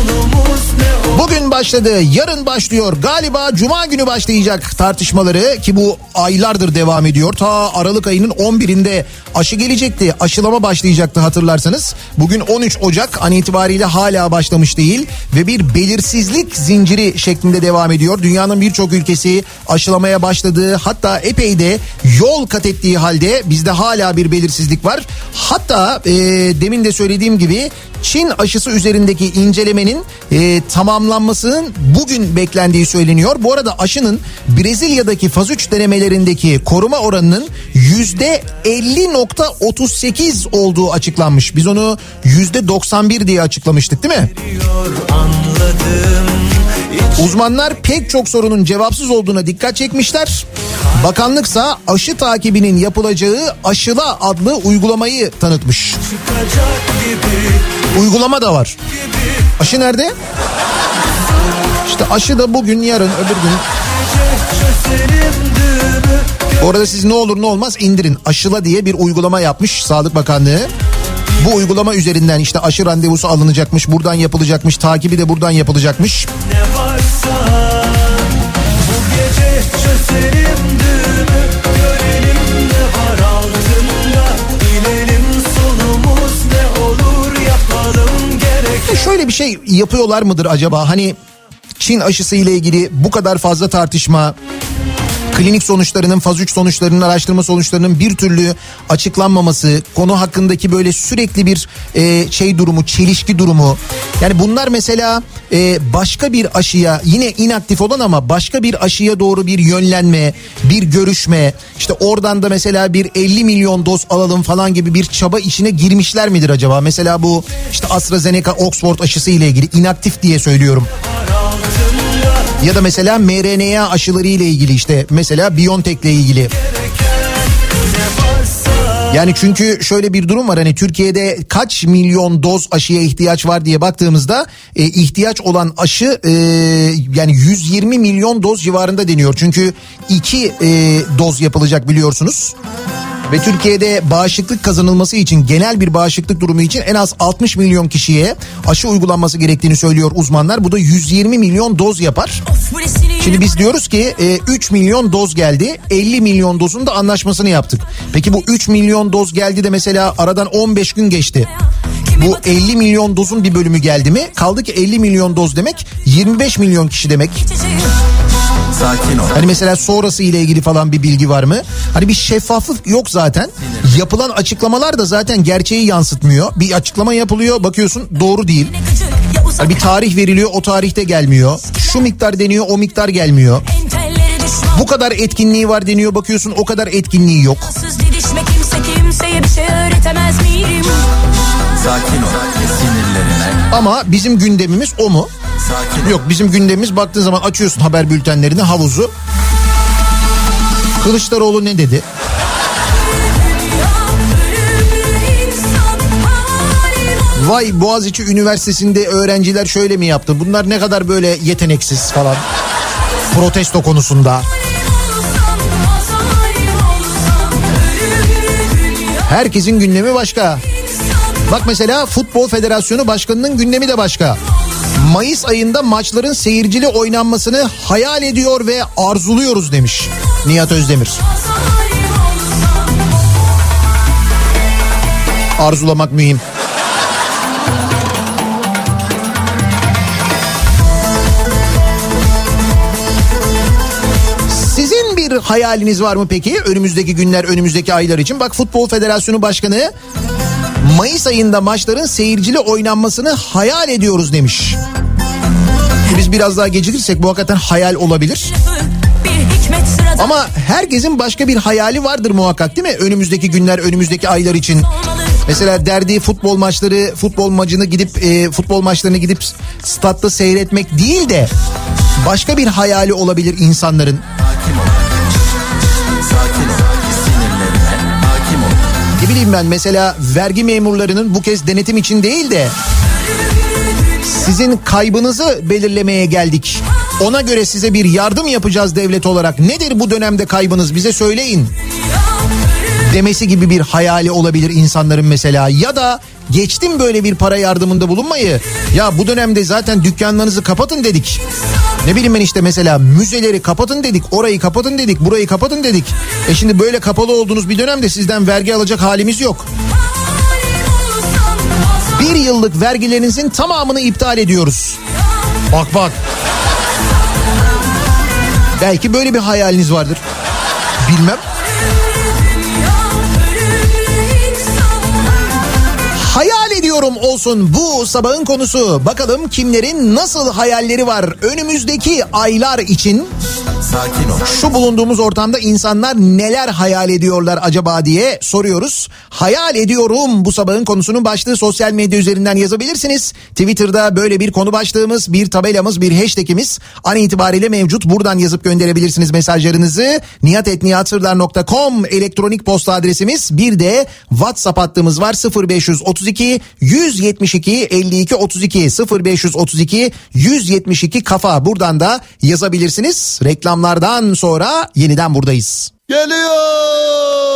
sonumuz ne o bugün başladı. Yarın başlıyor. Galiba cuma günü başlayacak tartışmaları ki bu aylardır devam ediyor. Ta Aralık ayının 11'inde aşı gelecekti. Aşılama başlayacaktı hatırlarsanız. Bugün 13 Ocak an itibariyle hala başlamış değil ve bir belirsizlik zinciri şeklinde devam ediyor. Dünyanın birçok ülkesi aşılamaya başladı. Hatta epey de yol kat ettiği halde bizde hala bir belirsizlik var. Hatta e, demin de söylediğim gibi Çin aşısı üzerindeki incelemenin e, tamamlanmasının bugün beklendiği söyleniyor. Bu arada aşının Brezilya'daki faz 3 denemelerindeki koruma oranının yüzde 50.38 olduğu açıklanmış. Biz onu yüzde 91 diye açıklamıştık değil mi? Uzmanlar pek çok sorunun cevapsız olduğuna dikkat çekmişler. Bakanlıksa aşı takibinin yapılacağı Aşıla adlı uygulamayı tanıtmış. Uygulama da var. Aşı nerede? İşte aşı da bugün, yarın, öbür gün. Bu arada siz ne olur ne olmaz indirin. Aşıla diye bir uygulama yapmış Sağlık Bakanlığı. Bu uygulama üzerinden işte aşı randevusu alınacakmış, buradan yapılacakmış, takibi de buradan yapılacakmış. ne varsa Bu gece çözelim düğümü görelim ne var altında Bilelim sonumuz ne olur yapalım gerek şöyle bir şey yapıyorlar mıdır acaba? Hani Çin aşısı ile ilgili bu kadar fazla tartışma, klinik sonuçlarının, faz 3 sonuçlarının, araştırma sonuçlarının bir türlü açıklanmaması, konu hakkındaki böyle sürekli bir e, şey durumu, çelişki durumu. Yani bunlar mesela e, başka bir aşıya yine inaktif olan ama başka bir aşıya doğru bir yönlenme, bir görüşme, işte oradan da mesela bir 50 milyon doz alalım falan gibi bir çaba işine girmişler midir acaba? Mesela bu işte AstraZeneca Oxford aşısı ile ilgili inaktif diye söylüyorum. Ya da mesela mRNA aşıları ile ilgili işte mesela BioNTech ile ilgili. Yani çünkü şöyle bir durum var hani Türkiye'de kaç milyon doz aşıya ihtiyaç var diye baktığımızda e, ihtiyaç olan aşı e, yani 120 milyon doz civarında deniyor. Çünkü iki e, doz yapılacak biliyorsunuz. Ve Türkiye'de bağışıklık kazanılması için genel bir bağışıklık durumu için en az 60 milyon kişiye aşı uygulanması gerektiğini söylüyor uzmanlar. Bu da 120 milyon doz yapar. Şimdi biz diyoruz ki e, 3 milyon doz geldi 50 milyon dozun da anlaşmasını yaptık. Peki bu 3 milyon doz geldi de mesela aradan 15 gün geçti. Bu 50 milyon dozun bir bölümü geldi mi? Kaldı ki 50 milyon doz demek 25 milyon kişi demek. Sakin ol. Hani mesela sonrası ile ilgili falan bir bilgi var mı? Hani bir şeffaflık yok zaten. Yapılan açıklamalar da zaten gerçeği yansıtmıyor. Bir açıklama yapılıyor bakıyorsun doğru değil. Hani bir tarih veriliyor o tarihte gelmiyor. Şu miktar deniyor o miktar gelmiyor. Bu kadar etkinliği var deniyor bakıyorsun o kadar etkinliği yok. didişme kimse kimseye bir şey öğretemez miyim? Sakin ol. Sinirlerine. Ama bizim gündemimiz o mu? Sakin. Yok bizim gündemimiz baktığın zaman açıyorsun haber bültenlerini havuzu. Kılıçdaroğlu ne dedi? Vay Boğaziçi Üniversitesi'nde öğrenciler şöyle mi yaptı? Bunlar ne kadar böyle yeteneksiz falan. Protesto konusunda. Herkesin gündemi başka. Bak mesela Futbol Federasyonu Başkanı'nın gündemi de başka. Mayıs ayında maçların seyircili oynanmasını hayal ediyor ve arzuluyoruz demiş Nihat Özdemir. Arzulamak mühim. hayaliniz var mı peki? Önümüzdeki günler, önümüzdeki aylar için. Bak Futbol Federasyonu Başkanı Mayıs ayında maçların seyircili oynanmasını hayal ediyoruz demiş. Biz biraz daha gecikirsek bu hakikaten hayal olabilir. Ama herkesin başka bir hayali vardır muhakkak değil mi? Önümüzdeki günler, önümüzdeki aylar için. Mesela derdi futbol maçları, futbol maçını gidip e, futbol maçlarını gidip statta seyretmek değil de başka bir hayali olabilir insanların. Bileyim ben mesela vergi memurlarının bu kez denetim için değil de sizin kaybınızı belirlemeye geldik. Ona göre size bir yardım yapacağız devlet olarak. Nedir bu dönemde kaybınız bize söyleyin. Demesi gibi bir hayali olabilir insanların mesela. Ya da geçtim böyle bir para yardımında bulunmayı. Ya bu dönemde zaten dükkanlarınızı kapatın dedik. Ne bileyim ben işte mesela müzeleri kapatın dedik, orayı kapatın dedik, burayı kapatın dedik. E şimdi böyle kapalı olduğunuz bir dönemde sizden vergi alacak halimiz yok. Bir yıllık vergilerinizin tamamını iptal ediyoruz. Bak bak. Belki böyle bir hayaliniz vardır. Bilmem. Hayal ediyorum olsun bu sabahın konusu. Bakalım kimlerin nasıl hayalleri var önümüzdeki aylar için. Sakin ol. Şu bulunduğumuz ortamda insanlar neler hayal ediyorlar acaba diye soruyoruz. Hayal ediyorum bu sabahın konusunun başlığı sosyal medya üzerinden yazabilirsiniz. Twitter'da böyle bir konu başlığımız, bir tabelamız, bir hashtagimiz an itibariyle mevcut. Buradan yazıp gönderebilirsiniz mesajlarınızı. niyatetniyatsırdar.com elektronik posta adresimiz. Bir de WhatsApp hattımız var 0532 172 52 32 0532 172 kafa. Buradan da yazabilirsiniz. Reklamlardan sonra yeniden buradayız. Geliyor.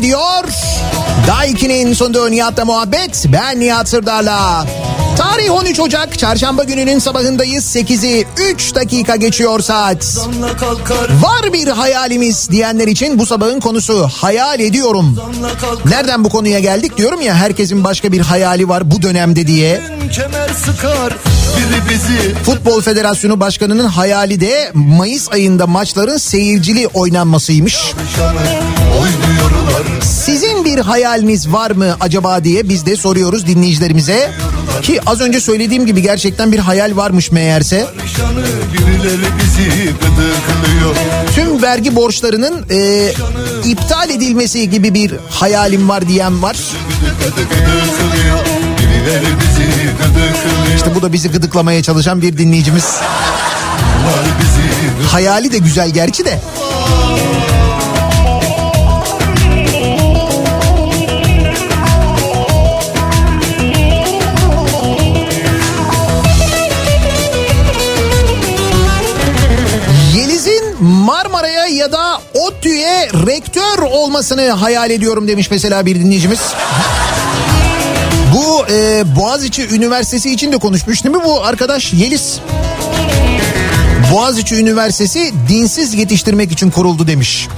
Ediyor. Daiki'nin sunduğu Nihat'la muhabbet. Ben Nihat Sırdar'la. Tarih 13 Ocak çarşamba gününün sabahındayız. 8'i 3 dakika geçiyor saat. Var bir hayalimiz diyenler için bu sabahın konusu hayal ediyorum. Nereden bu konuya geldik diyorum ya herkesin başka bir hayali var bu dönemde diye. Kemer sıkar Futbol Federasyonu Başkanı'nın hayali de Mayıs ayında maçların seyircili oynanmasıymış. Sizin bir hayaliniz var mı acaba diye biz de soruyoruz dinleyicilerimize. Ki az önce söylediğim gibi gerçekten bir hayal varmış meğerse. Tüm vergi borçlarının e, iptal edilmesi gibi bir hayalim var diyen var. Gıdıklıyor İşte bu da bizi gıdıklamaya çalışan bir dinleyicimiz. Hayali de güzel gerçi de. Yeliz'in Marmara'ya ya da ODTÜ'ye rektör olmasını hayal ediyorum demiş mesela bir dinleyicimiz. Bu e, Boğaziçi Üniversitesi için de konuşmuş değil mi bu arkadaş Yeliz? Boğaziçi Üniversitesi dinsiz yetiştirmek için kuruldu demiş.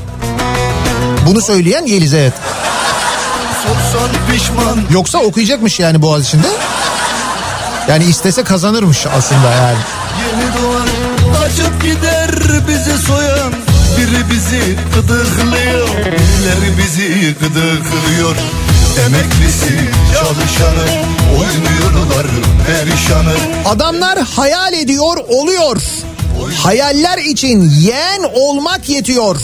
Bunu söyleyen Yeliz evet. Yoksa okuyacakmış yani Boğaziçi'nde. Yani istese kazanırmış aslında yani. Yeni doğan kaçıp gider bizi soyan Biri bizi gıdıklıyor Birileri bizi gıdıklıyor Emeklisi çalışanı Oynuyorlar perişanı Adamlar hayal ediyor oluyor. Hayaller için yeğen olmak yetiyor.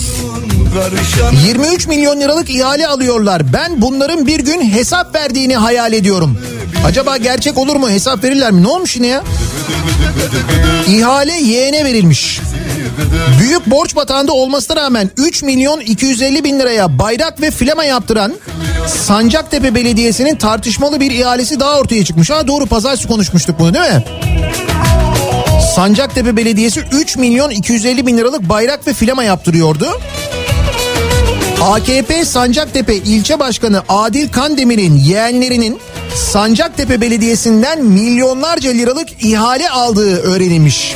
Karışan 23 milyon liralık ihale alıyorlar. Ben bunların bir gün hesap verdiğini hayal ediyorum. Acaba gerçek olur mu? Hesap verirler mi? Ne olmuş yine ya? İhale yeğene verilmiş. Büyük borç batağında olmasına rağmen 3 milyon 250 bin liraya bayrak ve flama yaptıran Sancaktepe Belediyesi'nin tartışmalı bir ihalesi daha ortaya çıkmış. Ha doğru pazartesi konuşmuştuk bunu değil mi? Sancaktepe Belediyesi 3 milyon 250 bin liralık bayrak ve flama yaptırıyordu. AKP Sancaktepe ilçe başkanı Adil Kandemir'in yeğenlerinin Sancaktepe Belediyesi'nden milyonlarca liralık ihale aldığı öğrenilmiş.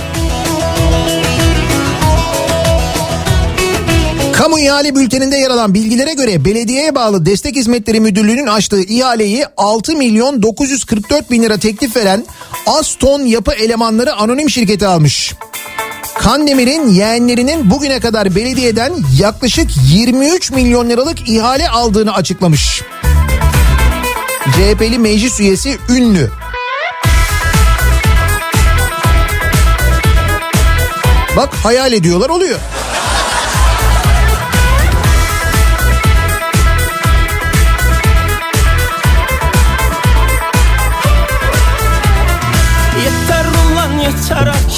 Kamu ihale bülteninde yer alan bilgilere göre belediyeye bağlı Destek Hizmetleri Müdürlüğü'nün açtığı ihaleyi 6 milyon 944 bin lira teklif veren Aston Yapı Elemanları Anonim Şirketi almış. Kandemir'in yeğenlerinin bugüne kadar belediyeden yaklaşık 23 milyon liralık ihale aldığını açıklamış. CHP'li meclis üyesi ünlü. Bak hayal ediyorlar oluyor.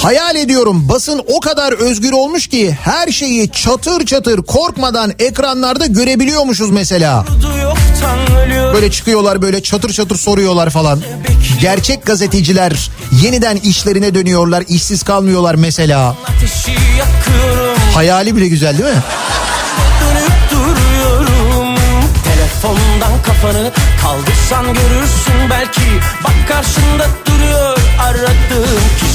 Hayal ediyorum basın o kadar özgür olmuş ki her şeyi çatır çatır korkmadan ekranlarda görebiliyormuşuz mesela. Böyle çıkıyorlar böyle çatır çatır soruyorlar falan. Gerçek gazeteciler yeniden işlerine dönüyorlar, işsiz kalmıyorlar mesela. Hayali bile güzel değil mi? Telefondan kafanı kaldırsan görürsün belki Bak karşında duruyor aradığım kişi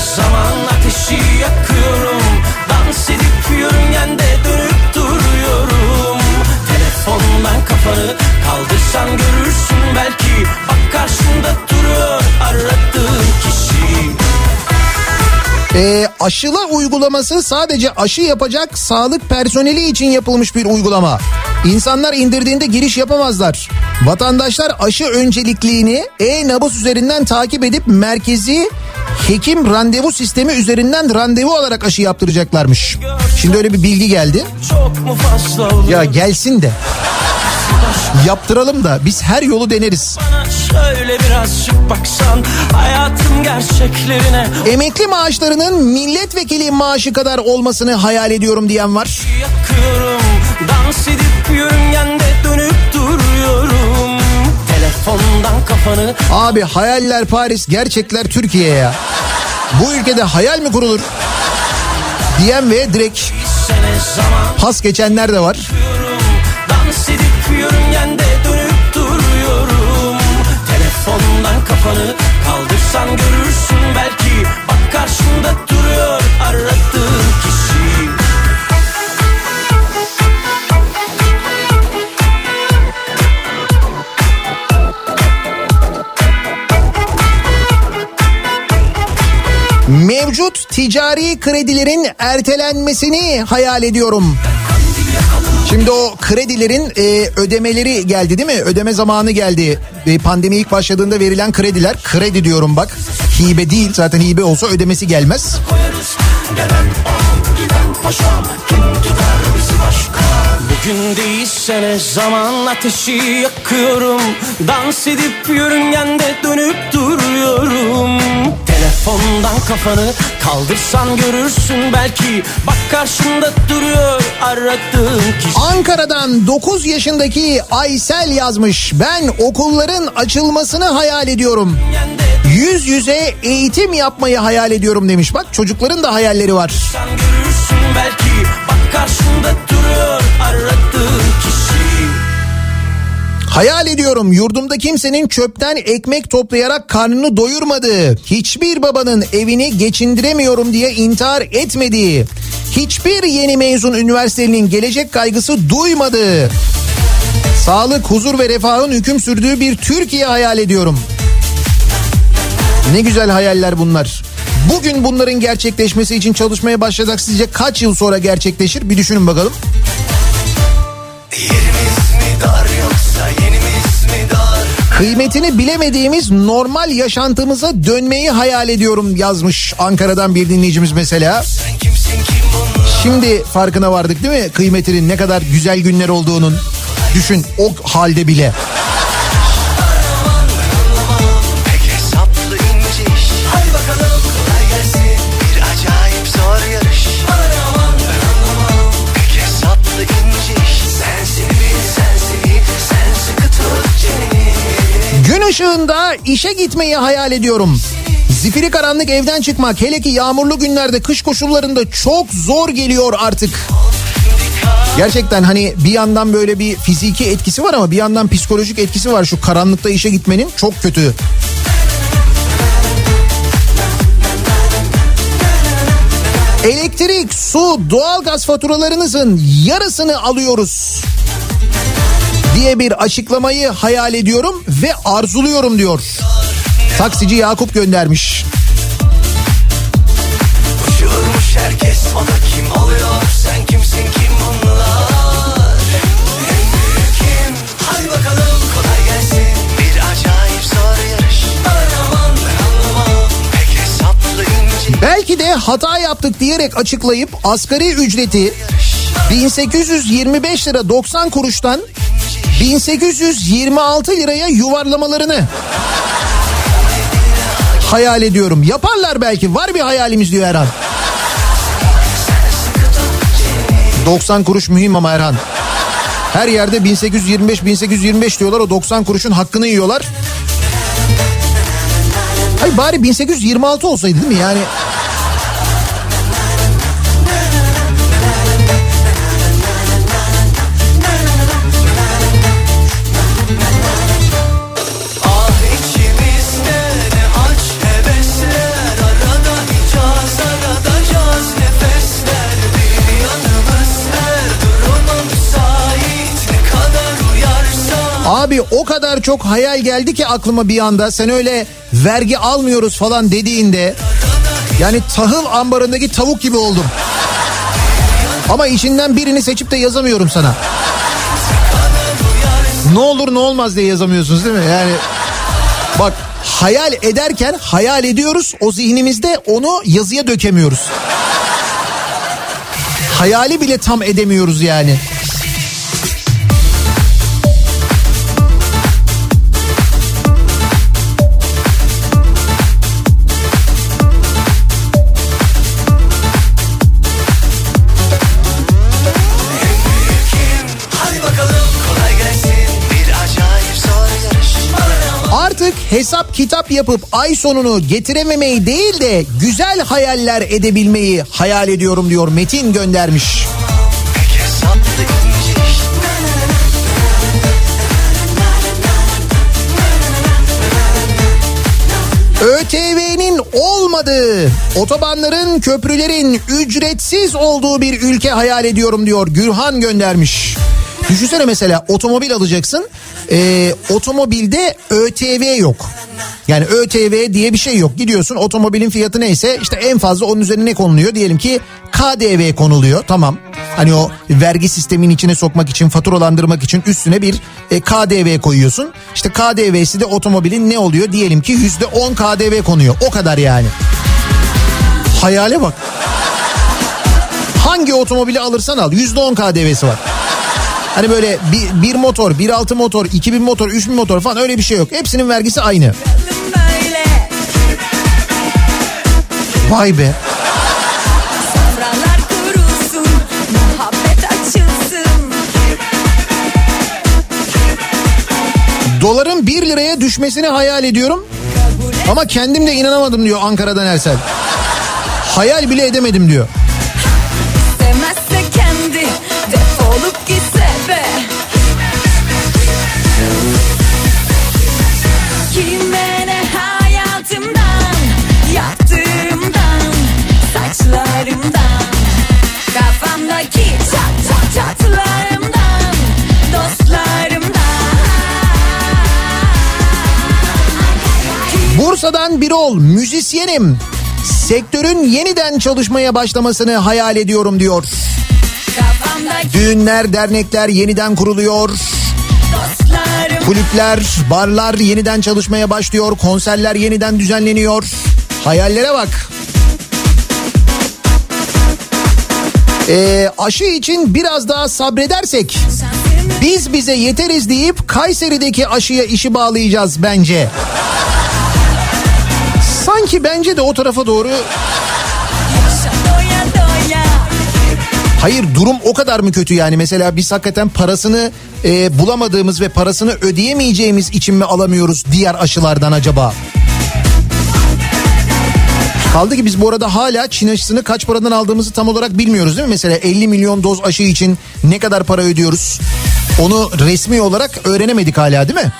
zaman ateşi yakıyorum. Dans edip yörüngende dönüp duruyorum. Telefondan kafanı kaldırsan görürsün. Belki Bak karşında duruyor aradığım kişi Ee, aşıla uygulaması sadece aşı yapacak sağlık personeli için yapılmış bir uygulama. İnsanlar indirdiğinde giriş yapamazlar. Vatandaşlar aşı öncelikliğini e-nabız üzerinden takip edip merkezi hekim randevu sistemi üzerinden randevu alarak aşı yaptıracaklarmış. Şimdi öyle bir bilgi geldi. Ya gelsin de yaptıralım da biz her yolu deneriz. Baksan hayatın gerçeklerine Maaşlarının milletvekili maaşı kadar olmasını hayal ediyorum diyen var. yakıyorum Dans edip yörüngende dönüp duruyorum Telefondan kafanı Abi hayaller Paris, gerçekler Türkiye ya. Bu ülkede hayal mi kurulur? Diyen ve direkt pas geçenler de var. Dans edip yörüngende dönüp duruyorum Telefondan kafanı kaldırsan görürsün belki karşında duruyor aradığın kişi Mevcut ticari kredilerin ertelenmesini hayal ediyorum. Şimdi o kredilerin e, ödemeleri geldi değil mi? Ödeme zamanı geldi. E, pandemi ilk başladığında verilen krediler, kredi diyorum bak. Hibe değil zaten hibe olsa ödemesi gelmez. Bugün değilse ne zaman ateşi yakıyorum Dans edip yörüngende dönüp duruyorum Telefondan kafanı kaldırsan görürsün belki Bak karşında duruyor aradığın kişi Ankara'dan 9 yaşındaki Aysel yazmış. Ben okulların açılmasını hayal ediyorum. Yüz yüze eğitim yapmayı hayal ediyorum demiş. Bak çocukların da hayalleri var. Sen görürsün belki Bak karşında duruyor aradığın Hayal ediyorum yurdumda kimsenin çöpten ekmek toplayarak karnını doyurmadığı, hiçbir babanın evini geçindiremiyorum diye intihar etmediği, hiçbir yeni mezun üniversitenin gelecek kaygısı duymadığı, sağlık, huzur ve refahın hüküm sürdüğü bir Türkiye hayal ediyorum. Ne güzel hayaller bunlar. Bugün bunların gerçekleşmesi için çalışmaya başlasak sizce kaç yıl sonra gerçekleşir? Bir düşünün bakalım. 20 Kıymetini bilemediğimiz normal yaşantımıza dönmeyi hayal ediyorum yazmış Ankara'dan bir dinleyicimiz mesela. Şimdi farkına vardık değil mi kıymetinin ne kadar güzel günler olduğunun. Düşün o halde bile. Işığında işe gitmeyi hayal ediyorum. Zifiri karanlık evden çıkmak hele ki yağmurlu günlerde kış koşullarında çok zor geliyor artık. Gerçekten hani bir yandan böyle bir fiziki etkisi var ama bir yandan psikolojik etkisi var şu karanlıkta işe gitmenin çok kötü. Elektrik, su, doğalgaz faturalarınızın yarısını alıyoruz diye bir açıklamayı hayal ediyorum ve arzuluyorum diyor. Taksici Yakup göndermiş. Uçurmuş herkes o da kim oluyor? Sen kimsin kim bunlar? En büyük kim? Hadi bakalım kolay gelsin. Bir acayip zor yarış. Aman ben anlamam. Pek hesaplı ince Belki de hata yaptık diyerek açıklayıp asgari ücreti 1825 lira 90 kuruştan 1826 liraya yuvarlamalarını hayal ediyorum. Yaparlar belki var bir hayalimiz diyor Erhan. 90 kuruş mühim ama Erhan. Her yerde 1825 1825 diyorlar o 90 kuruşun hakkını yiyorlar. Ay bari 1826 olsaydı değil mi yani? Abi o kadar çok hayal geldi ki aklıma bir anda sen öyle vergi almıyoruz falan dediğinde yani tahıl ambarındaki tavuk gibi oldum. Ama içinden birini seçip de yazamıyorum sana. Ne olur ne olmaz diye yazamıyorsunuz değil mi? Yani bak hayal ederken hayal ediyoruz o zihnimizde onu yazıya dökemiyoruz. Hayali bile tam edemiyoruz yani. Hesap kitap yapıp ay sonunu getirememeyi değil de güzel hayaller edebilmeyi hayal ediyorum diyor Metin göndermiş. ÖTV'nin olmadığı, otobanların, köprülerin ücretsiz olduğu bir ülke hayal ediyorum diyor Gürhan göndermiş. Düşünsene mesela otomobil alacaksın. Ee, otomobilde ÖTV yok. Yani ÖTV diye bir şey yok. Gidiyorsun otomobilin fiyatı neyse işte en fazla onun üzerine ne konuluyor? Diyelim ki KDV konuluyor. Tamam. Hani o vergi sistemin içine sokmak için, faturalandırmak için üstüne bir e, KDV koyuyorsun. İşte KDV'si de otomobilin ne oluyor? Diyelim ki yüzde on KDV konuyor. O kadar yani. Hayale bak. Hangi otomobili alırsan al yüzde on KDV'si var. Hani böyle bir, bir motor, 1.6 motor, 2000 motor, 3000 motor falan öyle bir şey yok. Hepsinin vergisi aynı. Vay be. Doların 1 liraya düşmesini hayal ediyorum. Ama kendim de inanamadım diyor Ankara'dan Ersel. Hayal bile edemedim diyor. Bursa'dan bir ol müzisyenim. Sektörün yeniden çalışmaya başlamasını hayal ediyorum diyor. Düğünler, dernekler yeniden kuruluyor. Kulüpler, barlar yeniden çalışmaya başlıyor. Konserler yeniden düzenleniyor. Hayallere bak. Ee, aşı için biraz daha sabredersek biz bize yeteriz deyip Kayseri'deki aşıya işi bağlayacağız bence. Sanki bence de o tarafa doğru Hayır durum o kadar mı kötü yani mesela biz hakikaten parasını e, bulamadığımız ve parasını ödeyemeyeceğimiz için mi alamıyoruz diğer aşılardan acaba? Kaldı ki biz bu arada hala Çin aşısını kaç paradan aldığımızı tam olarak bilmiyoruz değil mi? Mesela 50 milyon doz aşı için ne kadar para ödüyoruz? Onu resmi olarak öğrenemedik hala değil mi?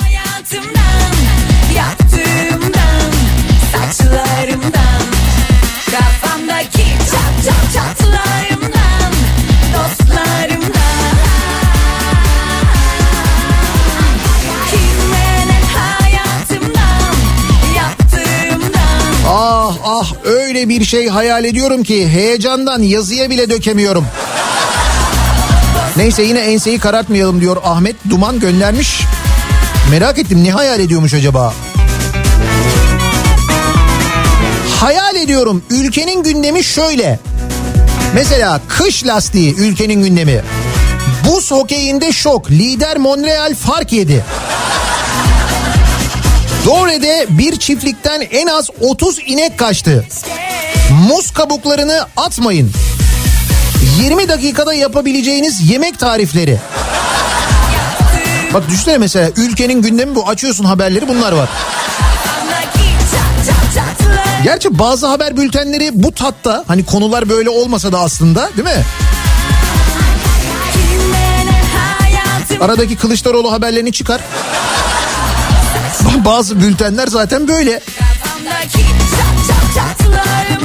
Saçlarımdan, kafamdaki çat çat çatlarımdan, dostlarımdan. Kime ne hayatımdan, yaptığımdan. Ah ah öyle bir şey hayal ediyorum ki heyecandan yazıya bile dökemiyorum. Neyse yine enseyi karartmayalım diyor Ahmet Duman göndermiş. Merak ettim ne hayal ediyormuş acaba? Hayal ediyorum ülkenin gündemi şöyle. Mesela kış lastiği ülkenin gündemi. Buz hokeyinde şok. Lider Monreal fark yedi. Doğre'de bir çiftlikten en az 30 inek kaçtı. Muz kabuklarını atmayın. 20 dakikada yapabileceğiniz yemek tarifleri. Bak düşünsene mesela ülkenin gündemi bu. Açıyorsun haberleri bunlar var. Gerçi bazı haber bültenleri bu tatta hani konular böyle olmasa da aslında değil mi? Aradaki Kılıçdaroğlu haberlerini çıkar. Bazı bültenler zaten böyle. Kafamdaki çat çat çatlarımdan,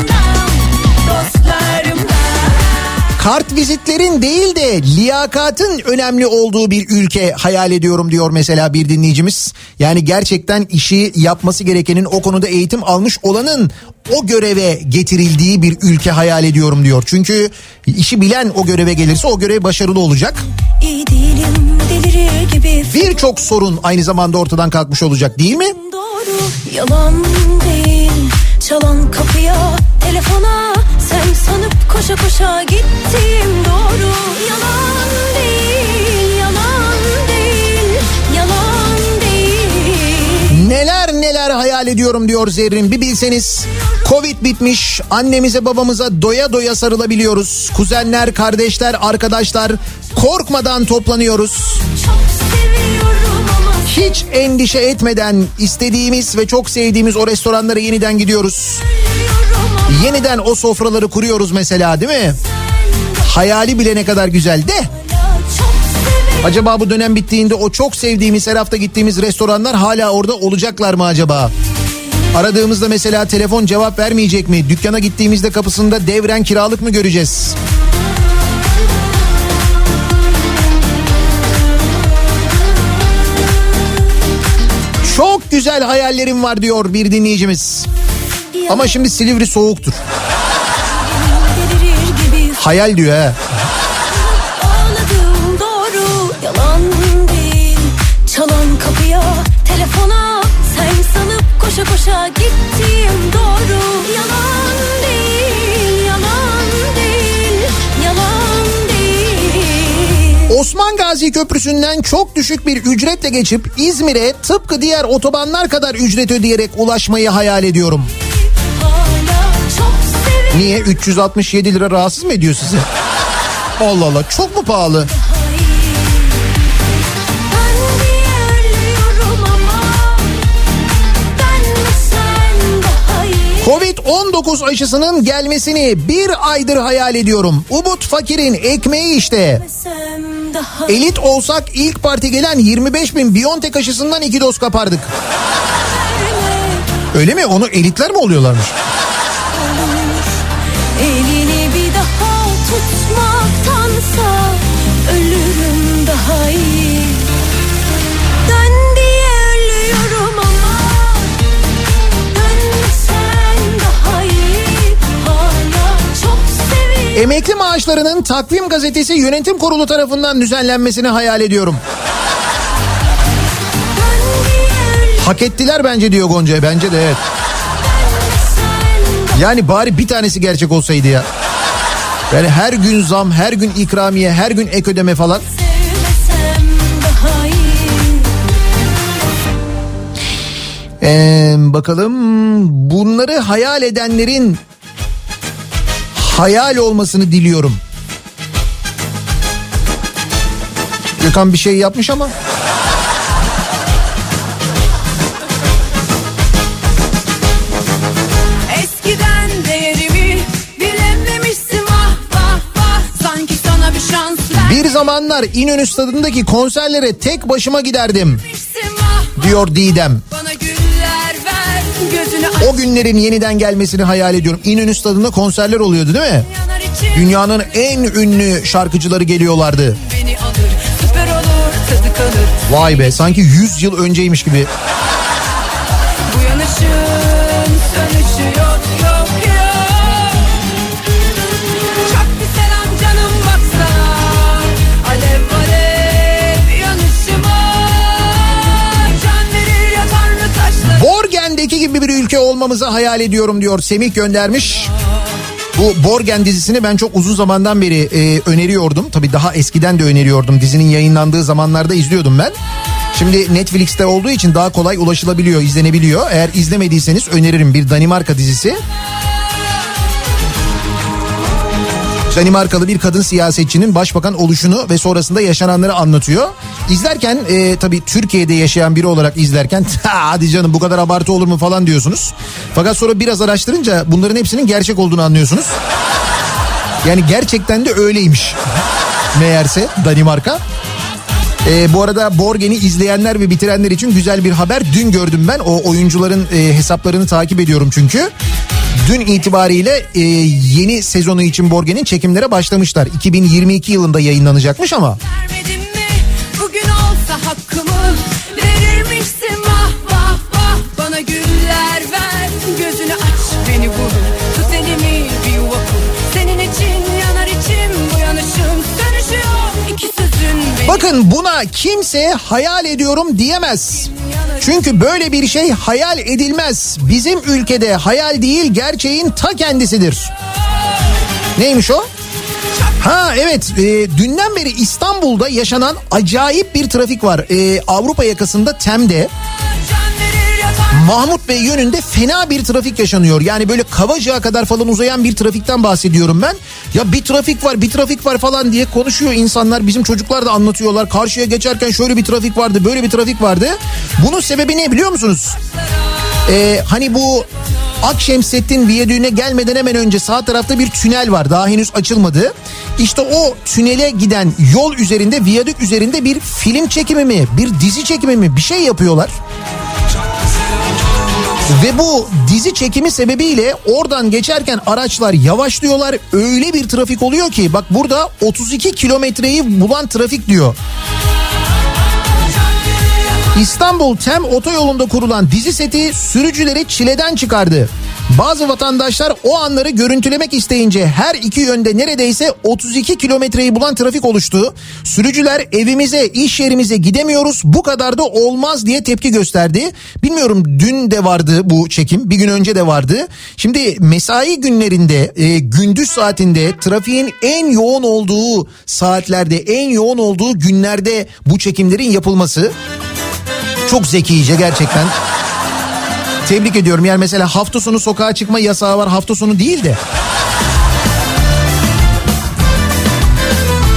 Kart vizitlerin değil de liyakatın önemli olduğu bir ülke hayal ediyorum diyor mesela bir dinleyicimiz. Yani gerçekten işi yapması gerekenin o konuda eğitim almış olanın o göreve getirildiği bir ülke hayal ediyorum diyor. Çünkü işi bilen o göreve gelirse o görev başarılı olacak. Birçok sorun aynı zamanda ortadan kalkmış olacak değil mi? doğru yalan değil çalan kapıya telefona sen sanıp koşa koşa gittim doğru yalan değil yalan değil yalan değil Neler neler hayal ediyorum diyor Zerrin bir bilseniz. Covid bitmiş annemize babamıza doya doya sarılabiliyoruz. Kuzenler, kardeşler, arkadaşlar korkmadan toplanıyoruz. Hiç endişe etmeden istediğimiz ve çok sevdiğimiz o restoranlara yeniden gidiyoruz. ama Yeniden o sofraları kuruyoruz mesela değil mi? Hayali bile ne kadar güzel de. Acaba bu dönem bittiğinde o çok sevdiğimiz her hafta gittiğimiz restoranlar hala orada olacaklar mı acaba? Aradığımızda mesela telefon cevap vermeyecek mi? Dükkana gittiğimizde kapısında devren kiralık mı göreceğiz? Çok güzel hayallerim var diyor bir dinleyicimiz. Ama şimdi Silivri soğuktur. Hayal diyor ha. Ağladım doğru yalan değil Çalan kapıya telefona Sen sanıp koşa koşa gittim doğru Yalan değil yalan değil yalan değil Osman Gazi Köprüsü'nden çok düşük bir ücretle geçip İzmir'e tıpkı diğer otobanlar kadar ücret ödeyerek ulaşmayı hayal ediyorum. Niye 367 lira rahatsız mı ediyor sizi? Allah Allah çok mu pahalı? Ben diye ölüyorum ama Ben mi sen daha iyi Covid-19 aşısının gelmesini bir aydır hayal ediyorum. Umut Fakir'in ekmeği işte. Elit olsak ilk parti gelen 25 bin Biontech aşısından iki doz kapardık. Öyle mi? Onu elitler mi oluyorlarmış? Elini bir daha tutmaktansa ölürüm daha iyi. Dön diye ölüyorum ama dön sen daha iyi. Hala çok seviyorum. Emekli maaşlarının takvim gazetesi yönetim kurulu tarafından düzenlenmesini hayal ediyorum. Hak ettiler bence diyor Gonca. Bence de evet. Yani bari bir tanesi gerçek olsaydı ya. Yani her gün zam, her gün ikramiye, her gün ek ödeme falan. Ee, bakalım bunları hayal edenlerin hayal olmasını diliyorum. Gökhan bir şey yapmış ama. Zamanlar İnönü stadındaki konserlere tek başıma giderdim diyor Didem. O günlerin yeniden gelmesini hayal ediyorum. İnönü stadında konserler oluyordu değil mi? Dünyanın en ünlü şarkıcıları geliyorlardı. Vay be sanki 100 yıl önceymiş gibi. Olmamızı hayal ediyorum diyor Semih göndermiş. Bu Borgen dizisini ben çok uzun zamandan beri e, öneriyordum. Tabii daha eskiden de öneriyordum. Dizinin yayınlandığı zamanlarda izliyordum ben. Şimdi Netflix'te olduğu için daha kolay ulaşılabiliyor, izlenebiliyor. Eğer izlemediyseniz öneririm bir Danimarka dizisi. Danimarkalı bir kadın siyasetçinin başbakan oluşunu ve sonrasında yaşananları anlatıyor. İzlerken e, tabii Türkiye'de yaşayan biri olarak izlerken "Ha, hadi canım bu kadar abartı olur mu falan diyorsunuz. Fakat sonra biraz araştırınca bunların hepsinin gerçek olduğunu anlıyorsunuz. Yani gerçekten de öyleymiş. Meğerse Danimarka. E, bu arada Borgen'i izleyenler ve bitirenler için güzel bir haber. Dün gördüm ben o oyuncuların e, hesaplarını takip ediyorum çünkü. Dün itibariyle e, yeni sezonu için Borgen'in çekimlere başlamışlar. 2022 yılında yayınlanacakmış ama. Vermedin Bakın buna kimse hayal ediyorum diyemez. Çünkü böyle bir şey hayal edilmez. Bizim ülkede hayal değil gerçeğin ta kendisidir. Neymiş o? Ha evet e, dünden beri İstanbul'da yaşanan acayip bir trafik var. E, Avrupa yakasında Tem'de Mahmut Bey yönünde fena bir trafik yaşanıyor. Yani böyle Kavacık'a kadar falan uzayan bir trafikten bahsediyorum ben. Ya bir trafik var bir trafik var falan diye konuşuyor insanlar. Bizim çocuklar da anlatıyorlar. Karşıya geçerken şöyle bir trafik vardı böyle bir trafik vardı. Bunun sebebi ne biliyor musunuz? Ee, hani bu Akşemsettin Viyadüğü'ne gelmeden hemen önce sağ tarafta bir tünel var. Daha henüz açılmadı. İşte o tünele giden yol üzerinde, viyadük üzerinde bir film çekimi mi, bir dizi çekimi mi bir şey yapıyorlar. Ve bu dizi çekimi sebebiyle oradan geçerken araçlar yavaşlıyorlar. Öyle bir trafik oluyor ki bak burada 32 kilometreyi bulan trafik diyor. İstanbul Tem otoyolunda kurulan dizi seti sürücüleri çileden çıkardı. Bazı vatandaşlar o anları görüntülemek isteyince her iki yönde neredeyse 32 kilometreyi bulan trafik oluştu. Sürücüler evimize, iş yerimize gidemiyoruz bu kadar da olmaz diye tepki gösterdi. Bilmiyorum dün de vardı bu çekim bir gün önce de vardı. Şimdi mesai günlerinde e, gündüz saatinde trafiğin en yoğun olduğu saatlerde en yoğun olduğu günlerde bu çekimlerin yapılması çok zekice gerçekten. Tebrik ediyorum. Yani mesela hafta sonu sokağa çıkma yasağı var. Hafta sonu değil de.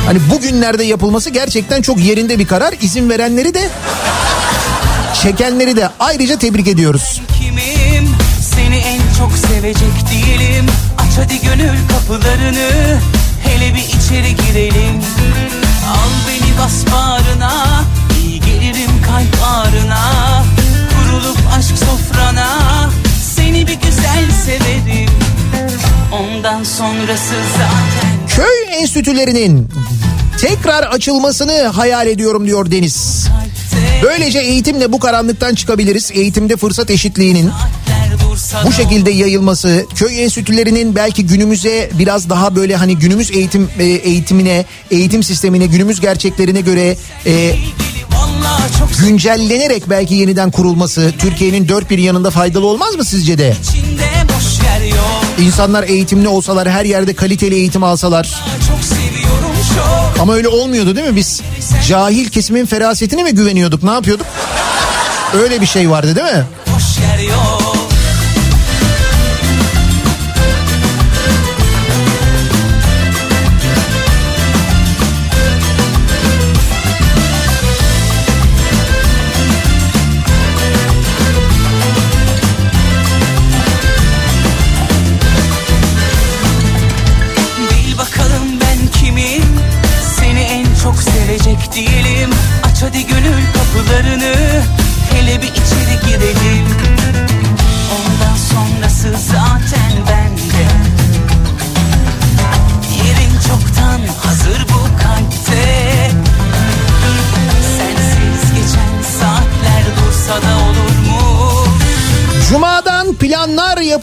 Hani bugünlerde yapılması gerçekten çok yerinde bir karar. İzin verenleri de çekenleri de ayrıca tebrik ediyoruz. kimim Seni en çok sevecek değilim Aç hadi gönül kapılarını Hele bir içeri girelim Al beni bas bağrına İyi gelirim kalp ağrına Kurulup aşk sofrana Seni bir güzel severim Ondan sonrası zaten Köy enstitülerinin tekrar açılmasını hayal ediyorum diyor Deniz. Böylece eğitimle bu karanlıktan çıkabiliriz. Eğitimde fırsat eşitliğinin bu şekilde yayılması, köy enstitülerinin belki günümüze biraz daha böyle hani günümüz eğitim e, eğitimine, eğitim sistemine, günümüz gerçeklerine göre e, güncellenerek belki yeniden kurulması Türkiye'nin dört bir yanında faydalı olmaz mı sizce de? İnsanlar eğitimli olsalar, her yerde kaliteli eğitim alsalar. Ama öyle olmuyordu değil mi? Biz cahil kesimin ferasetine mi güveniyorduk? Ne yapıyorduk? Öyle bir şey vardı değil mi? boş yer yok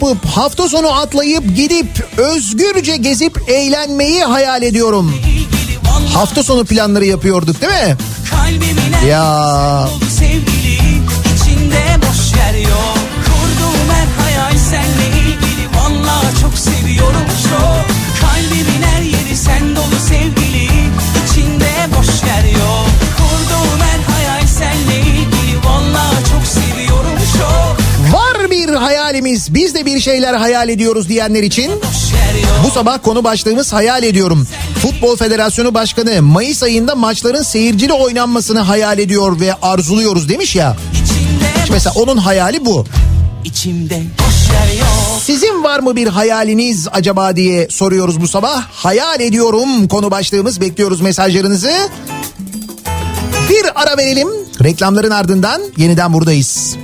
yapıp hafta sonu atlayıp gidip özgürce gezip eğlenmeyi hayal ediyorum. Hafta sonu planları yapıyorduk değil mi? Ya. dolu sevgili içinde boş yer yok. Kurduğum her hayal senle ilgili. Vallahi çok seviyorum çok Kalbimin her yeri sen dolu sevgili içinde boş yer yok hayalimiz biz de bir şeyler hayal ediyoruz diyenler için Bu sabah konu başlığımız hayal ediyorum. Futbol Federasyonu Başkanı Mayıs ayında maçların seyircili oynanmasını hayal ediyor ve arzuluyoruz demiş ya. içinde Mesela onun hayali bu. Sizin var mı bir hayaliniz acaba diye soruyoruz bu sabah. Hayal ediyorum konu başlığımız bekliyoruz mesajlarınızı. Bir ara verelim. Reklamların ardından yeniden buradayız.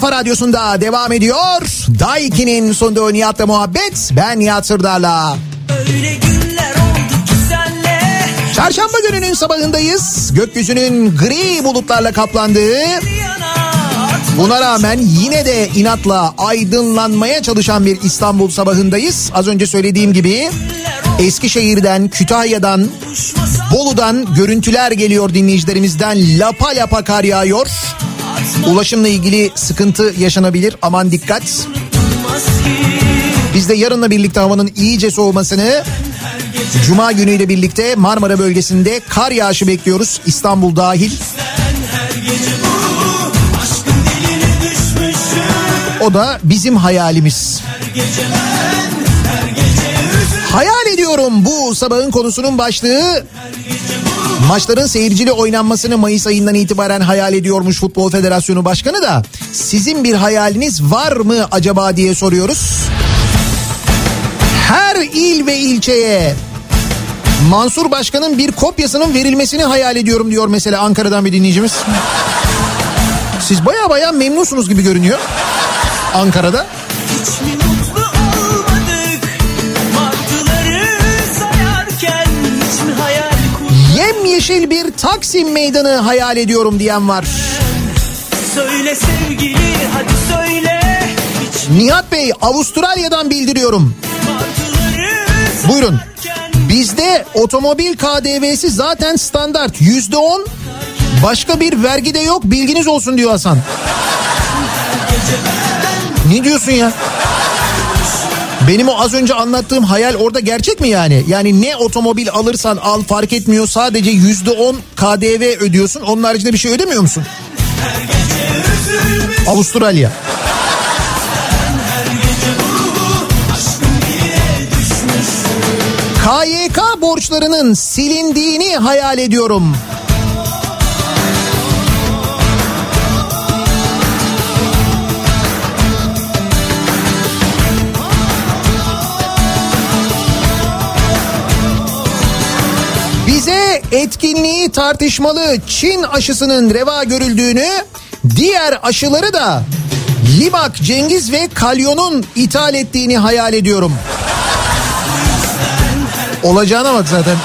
Kafa radyosunda devam ediyor. Daiki'nin sunduğu Nihat'la muhabbet. Ben Nihat Sırdar'la. Öyle günler oldu ki senle Çarşamba gününün sabahındayız. Gökyüzünün gri bulutlarla kaplandığı Buna rağmen yine de inatla aydınlanmaya çalışan bir İstanbul sabahındayız. Az önce söylediğim gibi Eskişehir'den, Kütahya'dan, Bolu'dan görüntüler geliyor dinleyicilerimizden. Lapa lapa kar yağıyor. Ulaşımla ilgili sıkıntı yaşanabilir. Aman dikkat. Biz de yarınla birlikte havanın iyice soğumasını Cuma günüyle birlikte Marmara bölgesinde kar yağışı bekliyoruz. İstanbul dahil. O da bizim hayalimiz. Hayal ediyorum bu sabahın konusunun başlığı. Maçların seyircili oynanmasını Mayıs ayından itibaren hayal ediyormuş Futbol Federasyonu Başkanı da. Sizin bir hayaliniz var mı acaba diye soruyoruz. Her il ve ilçeye Mansur Başkan'ın bir kopyasının verilmesini hayal ediyorum diyor mesela Ankara'dan bir dinleyicimiz. Siz baya baya memnunsunuz gibi görünüyor. Ankara'da. Hiç Taksim meydanı hayal ediyorum diyen var. Söyle sevgili hadi söyle Hiç Nihat Bey Avustralya'dan bildiriyorum. Buyurun. Bizde otomobil KDV'si zaten standart yüzde on. Başka bir vergi de yok bilginiz olsun diyor Hasan. Ne diyorsun ya? Benim o az önce anlattığım hayal orada gerçek mi yani? Yani ne otomobil alırsan al fark etmiyor sadece yüzde on KDV ödüyorsun. Onun haricinde bir şey ödemiyor musun? Avustralya. KYK borçlarının silindiğini hayal ediyorum. Etkinliği tartışmalı Çin aşısının reva görüldüğünü, diğer aşıları da Limak, Cengiz ve Kalyon'un ithal ettiğini hayal ediyorum. Olacağına bak zaten.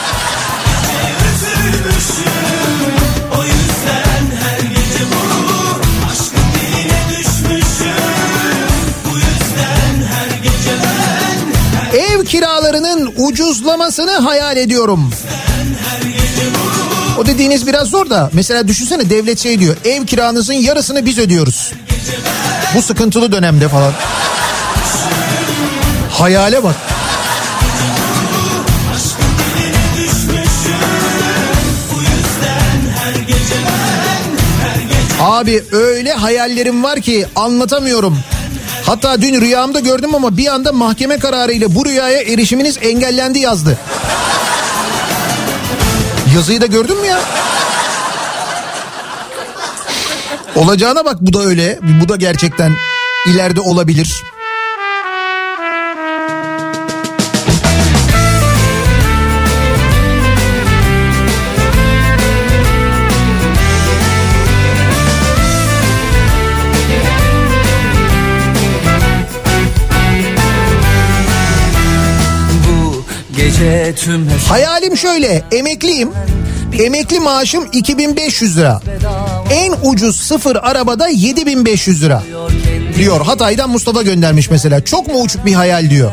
Ev kiralarının ucuzlamasını hayal ediyorum. O dediğiniz biraz zor da mesela düşünsene devlet şey diyor ev kiranızın yarısını biz ödüyoruz. Bu sıkıntılı dönemde falan. Hayale bak. Abi öyle hayallerim var ki anlatamıyorum. Hatta dün rüyamda gördüm ama bir anda mahkeme kararıyla bu rüyaya erişiminiz engellendi yazdı. Yazıyı da gördün mü ya? Olacağına bak bu da öyle. Bu da gerçekten ileride olabilir. Hayalim şöyle emekliyim. Emekli maaşım 2500 lira. En ucuz sıfır arabada 7500 lira. Diyor Hatay'dan Mustafa göndermiş mesela. Çok mu uçuk bir hayal diyor.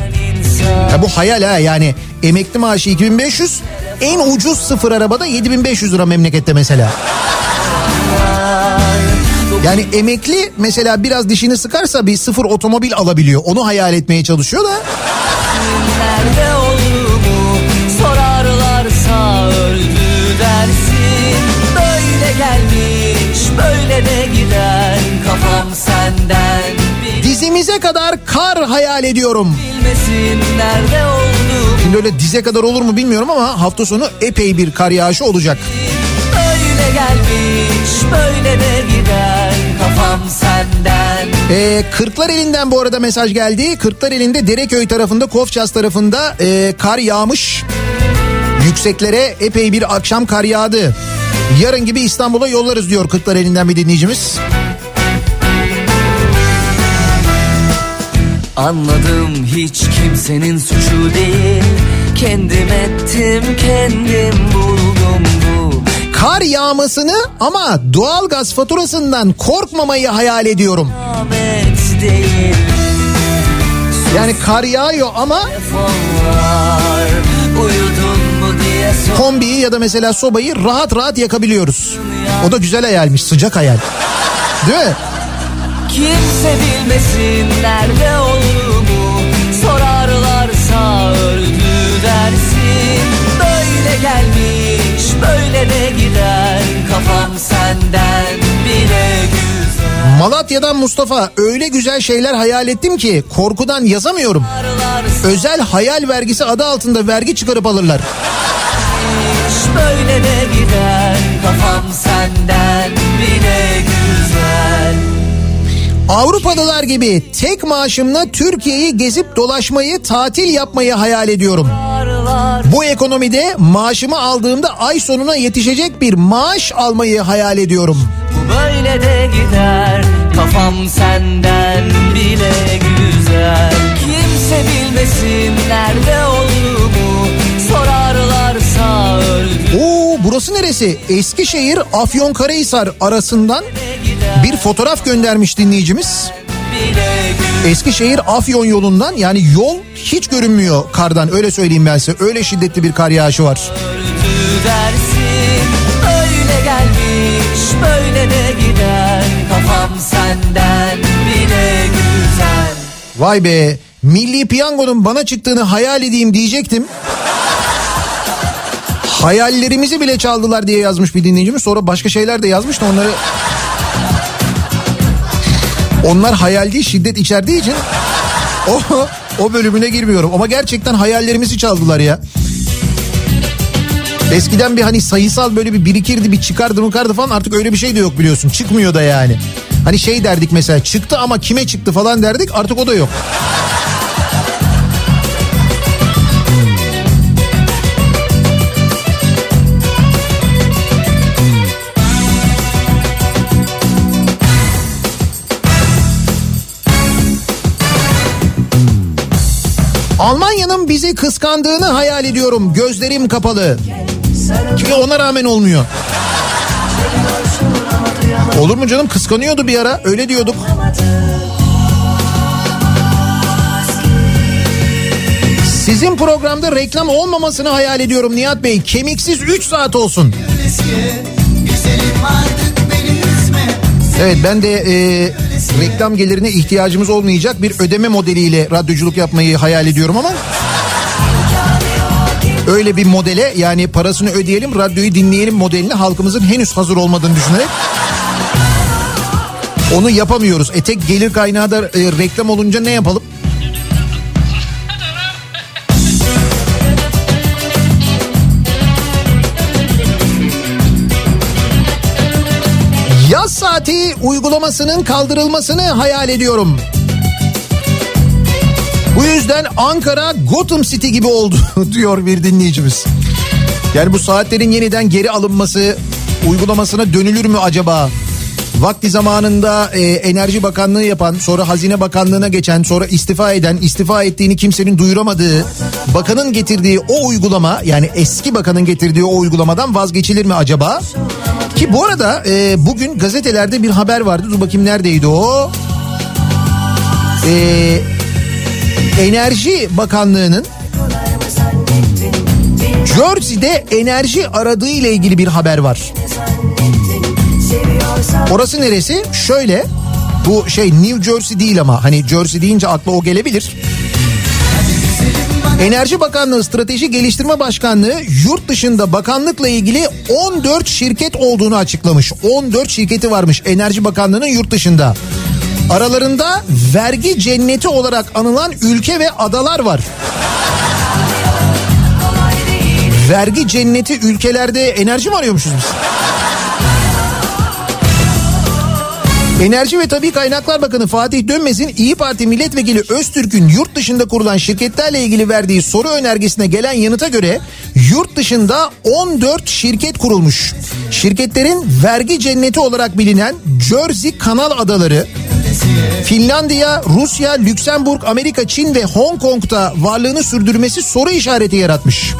Ya bu hayal ha yani emekli maaşı 2500 en ucuz sıfır arabada 7500 lira memlekette mesela. Yani emekli mesela biraz dişini sıkarsa bir sıfır otomobil alabiliyor. Onu hayal etmeye çalışıyor da. Gelmiş böyle de giden kafam senden bir Dizimize kadar kar hayal ediyorum. bilmesin nerede olduğumu Şimdi öyle dize kadar olur mu bilmiyorum ama hafta sonu epey bir kar yağışı olacak. Böyle gelmiş böyle de giden kafam senden Ee, Kırklar elinden bu arada mesaj geldi. Kırklar elinde Dereköy tarafında Kofças tarafında e, kar yağmış. Yükseklere epey bir akşam kar yağdı. Yarın gibi İstanbul'a yollarız diyor Kırklar elinden bir dinleyicimiz. Anladım hiç kimsenin suçu değil Kendim ettim kendim buldum bu Kar yağmasını ama doğalgaz faturasından korkmamayı hayal ediyorum. Yani kar yağıyor ama Telefonlar kombiyi ya da mesela sobayı rahat rahat yakabiliyoruz. O da güzel hayalmiş sıcak hayal. Değil mi? Kimse bilmesin nerede olduğumu Sorarlarsa öldü dersin Böyle gelmiş böyle de giden Kafam senden Malatya'dan Mustafa öyle güzel şeyler hayal ettim ki korkudan yazamıyorum. Özel hayal vergisi adı altında vergi çıkarıp alırlar. böyle de giden Kafam senden bile güzel Avrupalılar gibi tek maaşımla Türkiye'yi gezip dolaşmayı, tatil yapmayı hayal ediyorum. Bu ekonomide maaşımı aldığımda ay sonuna yetişecek bir maaş almayı hayal ediyorum. Bu böyle de gider Kafam senden bile güzel Kimse bilmesin nerede olduğumu Sorarlarsa öldü Oo burası neresi? Eskişehir Afyonkarahisar arasından bir fotoğraf göndermiş dinleyicimiz. Eskişehir Afyon yolundan yani yol hiç görünmüyor kardan öyle söyleyeyim ben size. Öyle şiddetli bir kar yağışı var. dersin Öyle gelmiş böyle de gider Kafam senden bile güzel Vay be Milli Piyango'nun bana çıktığını hayal edeyim diyecektim. Hayallerimizi bile çaldılar diye yazmış bir dinleyicimiz. Sonra başka şeyler de yazmış da onları... Onlar hayal değil şiddet içerdiği için o, o bölümüne girmiyorum. Ama gerçekten hayallerimizi çaldılar ya. Eskiden bir hani sayısal böyle bir birikirdi bir çıkardı mıkardı falan artık öyle bir şey de yok biliyorsun. Çıkmıyor da yani. Hani şey derdik mesela çıktı ama kime çıktı falan derdik artık o da yok. Almanya'nın bizi kıskandığını hayal ediyorum. Gözlerim kapalı. Ki ona rağmen olmuyor. Olur mu canım kıskanıyordu bir ara öyle diyorduk. Sizin programda reklam olmamasını hayal ediyorum Nihat Bey. Kemiksiz 3 saat olsun. Evet ben de e, reklam gelirine ihtiyacımız olmayacak bir ödeme modeliyle radyoculuk yapmayı hayal ediyorum ama öyle bir modele yani parasını ödeyelim radyoyu dinleyelim modeline halkımızın henüz hazır olmadığını düşünerek onu yapamıyoruz. E tek gelir kaynağı da e, reklam olunca ne yapalım? Saati uygulamasının kaldırılmasını hayal ediyorum. Bu yüzden Ankara Gotham City gibi oldu diyor bir dinleyicimiz. Yani bu saatlerin yeniden geri alınması uygulamasına dönülür mü acaba? vakti zamanında e, Enerji Bakanlığı yapan, sonra Hazine Bakanlığı'na geçen, sonra istifa eden, istifa ettiğini kimsenin duyuramadığı, bakanın getirdiği o uygulama yani eski bakanın getirdiği o uygulamadan vazgeçilir mi acaba? Ki bu arada e, bugün gazetelerde bir haber vardı. Dur bakayım neredeydi o? Eee Enerji Bakanlığı'nın Jersey'de enerji aradığı ile ilgili bir haber var. Orası neresi? Şöyle bu şey New Jersey değil ama hani Jersey deyince akla o gelebilir. Enerji Bakanlığı Strateji Geliştirme Başkanlığı yurt dışında bakanlıkla ilgili 14 şirket olduğunu açıklamış. 14 şirketi varmış Enerji Bakanlığı'nın yurt dışında. Aralarında vergi cenneti olarak anılan ülke ve adalar var. Vergi cenneti ülkelerde enerji mi arıyormuşuz biz? Enerji ve Tabi Kaynaklar Bakanı Fatih Dönmez'in İyi Parti Milletvekili Öztürk'ün yurt dışında kurulan şirketlerle ilgili verdiği soru önergesine gelen yanıta göre yurt dışında 14 şirket kurulmuş. Şirketlerin vergi cenneti olarak bilinen Jersey Kanal Adaları, Finlandiya, Rusya, Lüksemburg, Amerika, Çin ve Hong Kong'da varlığını sürdürmesi soru işareti yaratmış.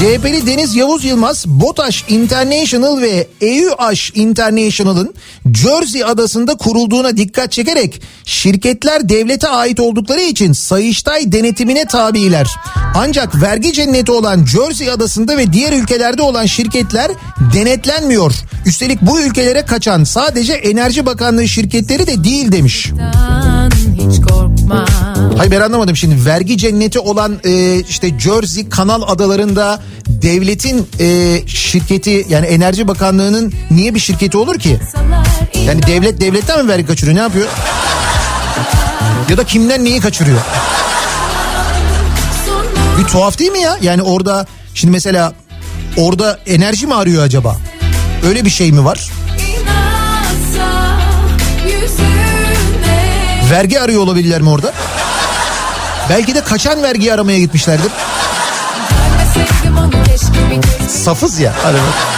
CHP'li Deniz Yavuz Yılmaz, BOTAŞ International ve EUAŞ International'ın Jersey adasında kurulduğuna dikkat çekerek şirketler devlete ait oldukları için Sayıştay denetimine tabiler. Ancak vergi cenneti olan Jersey adasında ve diğer ülkelerde olan şirketler denetlenmiyor. Üstelik bu ülkelere kaçan sadece Enerji Bakanlığı şirketleri de değil demiş. Hayır ben anlamadım şimdi vergi cenneti olan e, işte Jersey kanal adalarında devletin e, şirketi yani Enerji Bakanlığı'nın niye bir şirketi olur ki? Yani devlet devletten mi vergi kaçırıyor ne yapıyor? Ya da kimden neyi kaçırıyor? Bir tuhaf değil mi ya? Yani orada şimdi mesela orada enerji mi arıyor acaba? Öyle bir şey mi var? Vergi arıyor olabilirler mi orada? Belki de kaçan vergi aramaya gitmişlerdir. Safız ya. Hadi bak.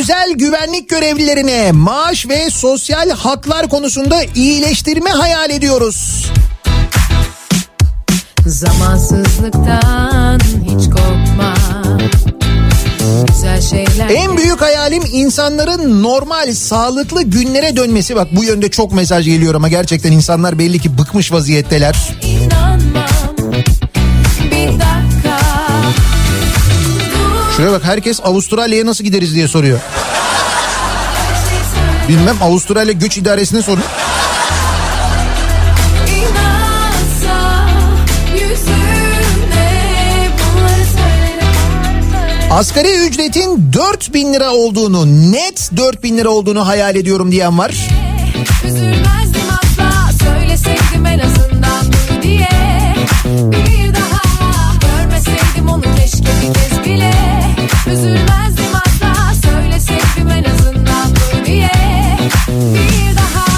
Özel güvenlik görevlilerine maaş ve sosyal haklar konusunda iyileştirme hayal ediyoruz. Zamansızlıktan hiç korkma En büyük hayalim insanların normal, sağlıklı günlere dönmesi. Bak bu yönde çok mesaj geliyor ama gerçekten insanlar belli ki bıkmış vaziyetteler. inanmam Şuraya bak herkes Avustralya'ya nasıl gideriz diye soruyor. Bilmem Avustralya Göç İdaresi'ne sorun. Asgari ücretin 4000 lira olduğunu, net 4000 lira olduğunu hayal ediyorum diyen var. Üzülmezdim Üzülmezdim asla. Söyleseydim en azından dur diye Bir daha.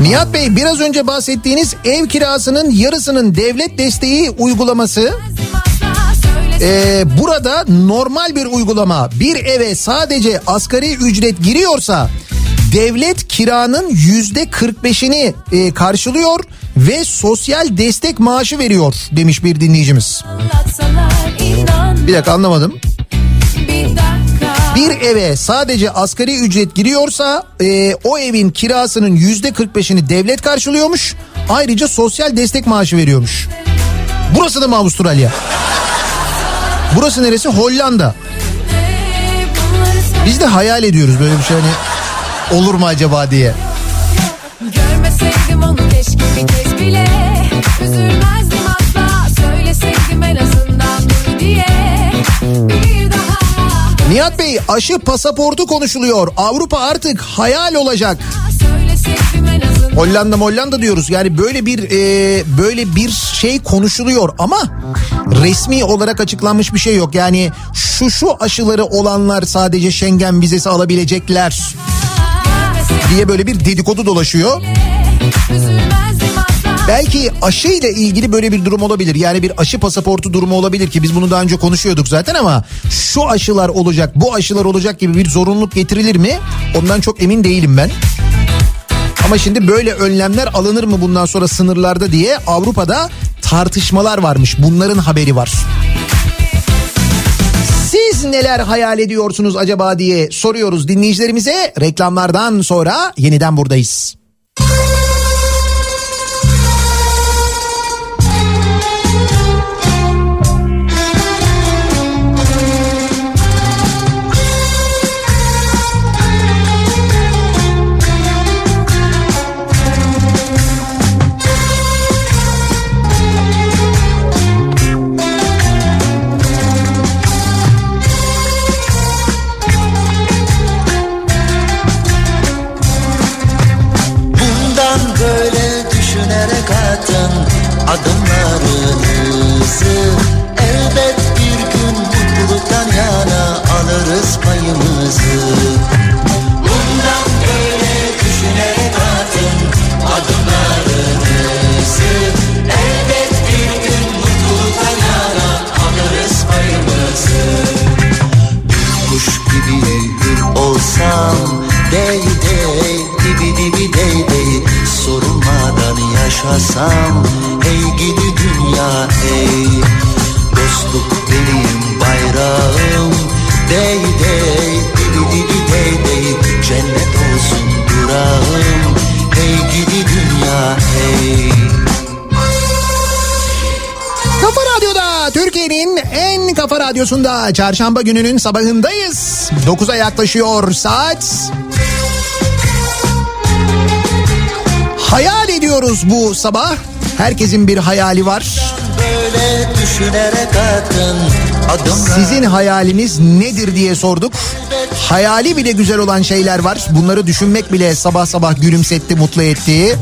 Nihat Bey biraz önce bahsettiğiniz ev kirasının yarısının devlet desteği uygulaması Ee, burada normal bir uygulama. Bir eve sadece asgari ücret giriyorsa devlet kiranın yüzde 45'ini e, karşılıyor ve sosyal destek maaşı veriyor demiş bir dinleyicimiz. Bir dakika anlamadım. bir eve sadece asgari ücret giriyorsa e, o evin kirasının yüzde 45'ini devlet karşılıyormuş. Ayrıca sosyal destek maaşı veriyormuş. Burası da mı Avustralya? Burası neresi? Hollanda. Biz de hayal ediyoruz böyle bir şey hani olur mu acaba diye. Görmeseydim onu keşke bir kez bile Üzülmezdim asla Söyleseydim en azından dur diye Bir daha Nihat Bey aşı pasaportu konuşuluyor. Avrupa artık hayal olacak. Hollanda Hollanda diyoruz. Yani böyle bir e, böyle bir şey konuşuluyor ama resmi olarak açıklanmış bir şey yok. Yani şu şu aşıları olanlar sadece Schengen vizesi alabilecekler diye böyle bir dedikodu dolaşıyor. Belki aşı ile ilgili böyle bir durum olabilir. Yani bir aşı pasaportu durumu olabilir ki biz bunu daha önce konuşuyorduk zaten ama şu aşılar olacak, bu aşılar olacak gibi bir zorunluluk getirilir mi? Ondan çok emin değilim ben. Ama şimdi böyle önlemler alınır mı bundan sonra sınırlarda diye Avrupa'da tartışmalar varmış. Bunların haberi var. Siz neler hayal ediyorsunuz acaba diye soruyoruz dinleyicilerimize. Reklamlardan sonra yeniden buradayız. Yaşasam Hey gidi dünya hey Dostluk benim bayrağım Dey dey dibi dibi dey dey Cennet olsun durağım Hey gidi dünya hey Kafa Radyo'da Türkiye'nin en kafa radyosunda çarşamba gününün sabahındayız. 9'a yaklaşıyor saat. Hayal ediyoruz bu sabah. Herkesin bir hayali var. Sizin hayaliniz nedir diye sorduk. Hayali bile güzel olan şeyler var. Bunları düşünmek bile sabah sabah gülümsetti, mutlu etti.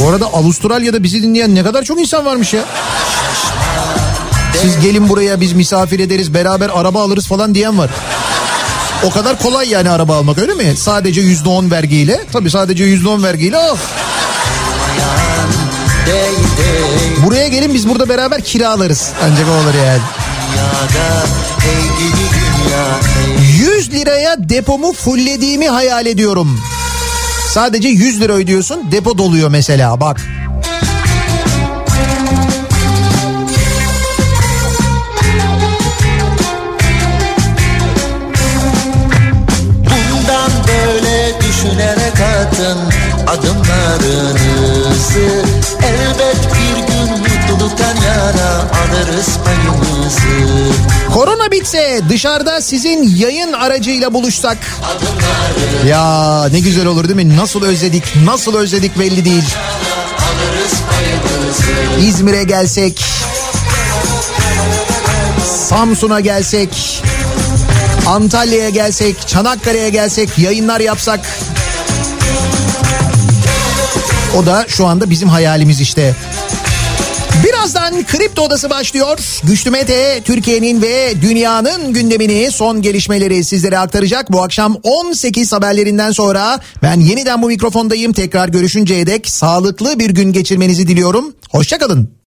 Bu arada Avustralya'da bizi dinleyen ne kadar çok insan varmış ya. Siz gelin buraya biz misafir ederiz beraber araba alırız falan diyen var. O kadar kolay yani araba almak öyle mi? Sadece yüzde on vergiyle. Tabii sadece yüzde on vergiyle al. Buraya gelin biz burada beraber kiralarız. Ancak o olur yani. dünyada Hey gidi dünya hey 100 liraya depomu fullediğimi hayal ediyorum. Sadece 100 lira ödüyorsun depo doluyor mesela bak. Korona bitse dışarıda sizin yayın aracıyla buluşsak. Ya ne güzel olur değil mi? Nasıl özledik, nasıl özledik belli değil. İzmir'e gelsek, Samsun'a gelsek, Antalya'ya gelsek, Çanakkale'ye gelsek, yayınlar yapsak. O da şu anda bizim hayalimiz işte. Birazdan Kripto Odası başlıyor. Güçlü Mete Türkiye'nin ve dünyanın gündemini son gelişmeleri sizlere aktaracak. Bu akşam 18 haberlerinden sonra ben yeniden bu mikrofondayım. Tekrar görüşünceye dek sağlıklı bir gün geçirmenizi diliyorum. Hoşçakalın.